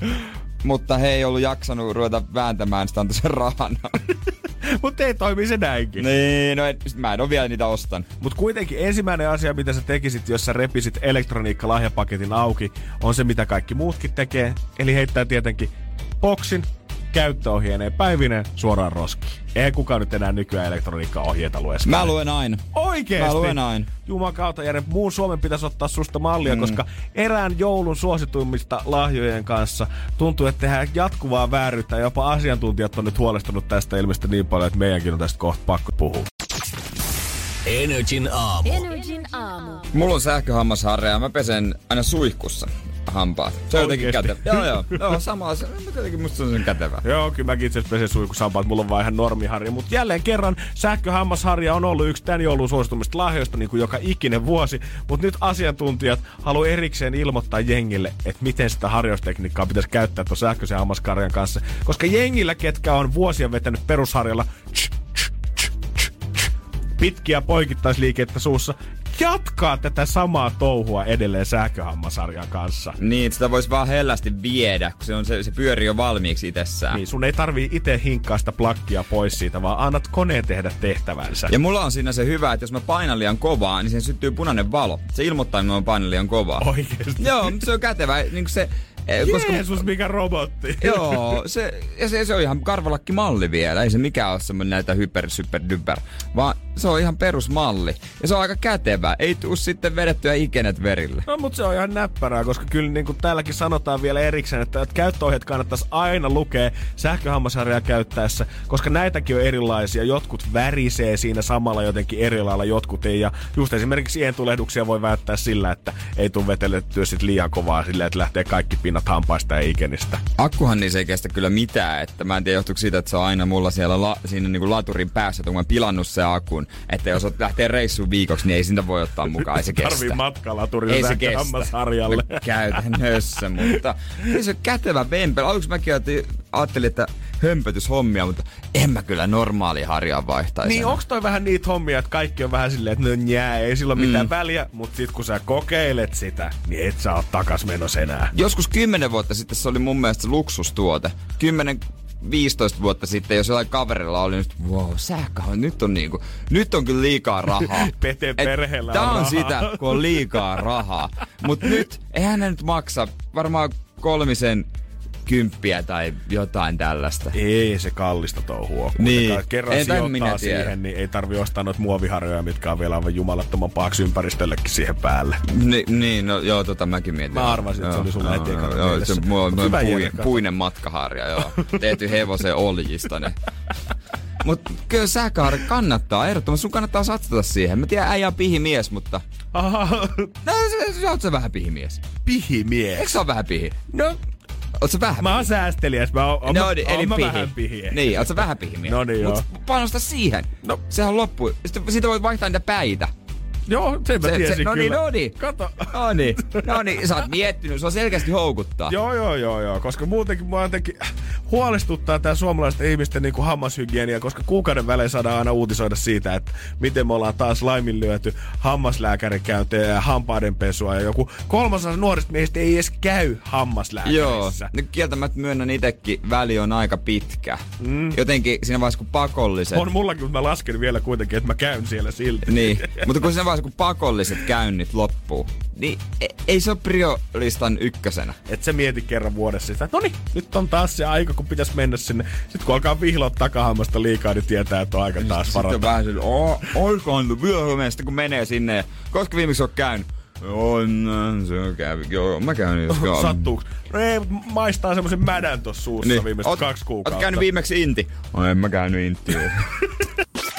Mutta he ei ollut jaksanut ruveta vääntämään sitä antoi sen rahana. Mutta ei toimi se näinkin. niin, no et, mä en ole vielä niitä ostan. Mutta kuitenkin ensimmäinen asia, mitä sä tekisit, jos sä repisit elektroniikka-lahjapaketin auki, on se, mitä kaikki muutkin tekee. Eli heittää tietenkin boksin, käyttöohjeineen päivinen suoraan roskiin. Eihän kukaan nyt enää nykyään elektroniikka-ohjeita lue. Mä luen aina. Oikeesti? Mä luen aina. Juman kautta, Jere, muun Suomen pitäisi ottaa susta mallia, mm. koska erään joulun suosituimmista lahjojen kanssa tuntuu, että tehdään jatkuvaa vääryyttä. ja Jopa asiantuntijat on nyt huolestunut tästä ilmeisesti niin paljon, että meidänkin on tästä kohta pakko puhua. Energin aamu. Energin aamu. Mulla on sähköhammasharja ja mä pesen aina suihkussa hampaat. Se on jotenkin kätevä. Joo, joo. joo sama. Se, mä jotenkin musta se on sen kätevä. Joo, kyllä mäkin itse asiassa pesen suihkusampaat, mulla on vaan ihan normiharja. Mutta jälleen kerran sähköhammasharja on ollut yksi tämän joulun suositumista lahjoista niin kuin joka ikinen vuosi. Mutta nyt asiantuntijat haluaa erikseen ilmoittaa jengille, että miten sitä harjoistekniikkaa pitäisi käyttää tuon sähköisen hammaskarjan kanssa. Koska jengillä, ketkä on vuosia vetänyt perusharjalla tsch, tsch, tsch, tsch, tsch, pitkiä poikittaisliikettä suussa, jatkaa tätä samaa touhua edelleen sähköhammasarjan kanssa. Niin, sitä voisi vaan hellästi viedä, kun se, on se, se pyörii jo valmiiksi itsessään. Niin, sun ei tarvii itse hinkkaa sitä plakkia pois siitä, vaan annat koneen tehdä tehtävänsä. Ja mulla on siinä se hyvä, että jos mä painan liian kovaa, niin sen syttyy punainen valo. Se ilmoittaa, että mä painan liian kovaa. Oikeesti. Joo, se on kätevä. Niin se, koska Jeesus, mikä robotti. Joo, se, ja se, se on ihan karvalakki malli vielä. Ei se mikään ole semmoinen näitä hyper, super, dyper, vaan se on ihan perusmalli. Ja se on aika kätevä. Ei tuu sitten vedettyä ikenet verille. No, mutta se on ihan näppärää, koska kyllä niin kuin täälläkin sanotaan vielä erikseen, että, käyttöohjeet kannattaisi aina lukea sähköhammasharjaa käyttäessä, koska näitäkin on erilaisia. Jotkut värisee siinä samalla jotenkin eri lailla, jotkut ei. Ja just esimerkiksi ientulehduksia voi välttää sillä, että ei tule vetelettyä sit liian kovaa sillä, että lähtee kaikki pinnat hampaista ja ikenistä. Akkuhan niin se ei kestä kyllä mitään, että mä en tiedä johtuuko siitä, että se on aina mulla siellä la, siinä niinku laturin päässä, että kun mä pilannut se akun, että jos lähtee reissuun viikoksi, niin ei sitä voi ottaa mukaan, ei se kestä. Tarvii matkalaturia Ei se kestä. sähköhammasharjalle. No, Käytännössä, mutta se kätevä vempel. Aluksi mäkin ajattelin- ajattelin, että hömpötyshommia, mutta en mä kyllä normaali harjaa vaihtaisi. Niin, onks toi vähän niitä hommia, että kaikki on vähän silleen, että no njää, ei sillä ole mitään Mm. väliä, mutta sit kun sä kokeilet sitä, niin et sä oo takas menos enää. Joskus 10 vuotta sitten se oli mun mielestä luksustuote. 10 15 vuotta sitten, jos jollain kaverilla oli nyt, wow, sähköhän nyt on niinku, nyt on kyllä liikaa rahaa. Pete Et perheellä Tää on on rahaa. sitä, kun on liikaa rahaa. Mut nyt, eihän ne nyt maksa varmaan kolmisen kymppiä tai jotain tällaista. Ei se kallista touhua. ole Niin. Kerran Ei, sijoittaa siihen, niin ei tarvi ostaa noita muoviharjoja, mitkä on vielä aivan jumalattoman paaksi ympäristöllekin siihen päälle. Ni, niin, no joo, tota mäkin mietin. Mä arvasin, että se oli sulla Joo, heti ekana Joo, mielessä. se mulla on Mut hyvä pui, Jere, kato. puinen matkaharja, joo. Tehty hevosen oljista, niin. Mut kyllä sähköharja kannattaa, ehdottomasti sun kannattaa satsata siihen. Mä tiedän, äijä on pihimies, mutta... Aha, No, sä, sä oot sä vähän pihimies. pihimies. Eikö sä oo vähän pihi? No, Oot sä vähän mä oon säästeliäs, mä oon, No, mä, niin, oon eli mä pihi. vähän pihi. Niin, oot sä vähän pihimies. No niin, joo. Mut panosta siihen. No. Sehän on loppu. Sitten siitä voi vaihtaa niitä päitä. Joo, sen mä Se- se- tiesin no niin, no niin. Kato. No niin, no niin, sä oot miettinyt, se on selkeästi houkuttaa. Joo, joo, joo, joo, koska muutenkin mua jotenkin huolestuttaa tämä suomalaisten ihmisten niin hammashygienia, koska kuukauden välein saadaan aina uutisoida siitä, että miten me ollaan taas laiminlyöty hammaslääkärikäyntejä ja hampaidenpesua ja joku kolmasosa nuorista miehistä ei edes käy Joo, hammaslääkärissä. nyt kieltämättä myönnän itekin, väli on aika pitkä. Mm. Jotenkin siinä vaiheessa kun pakolliset... On mullakin, mutta mä lasken vielä kuitenkin, että mä käyn siellä silti. Niin, mutta kun siinä vaiheessa kun pakolliset käynnit loppuu, niin e- ei se ole priolistan ykkösenä. Et se mieti kerran vuodessa sitä, että no niin, nyt on taas se aika, kun pitäisi mennä sinne. Sitten kun alkaa vihloa takahammasta liikaa, niin tietää, että on aika taas Sitten on varoittaa. vähän sille, oo, oikaan vielä sitten kun menee sinne, ja koska viimeksi on käynyt, on, se on kävi, joo, mä käyn joskaan. Sattuuks? No ei, maistaa semmoisen mädän tossa suussa niin. viimeiset Oot- kaksi kuukautta. Oot käynyt viimeksi inti? No, en mä käynyt inti.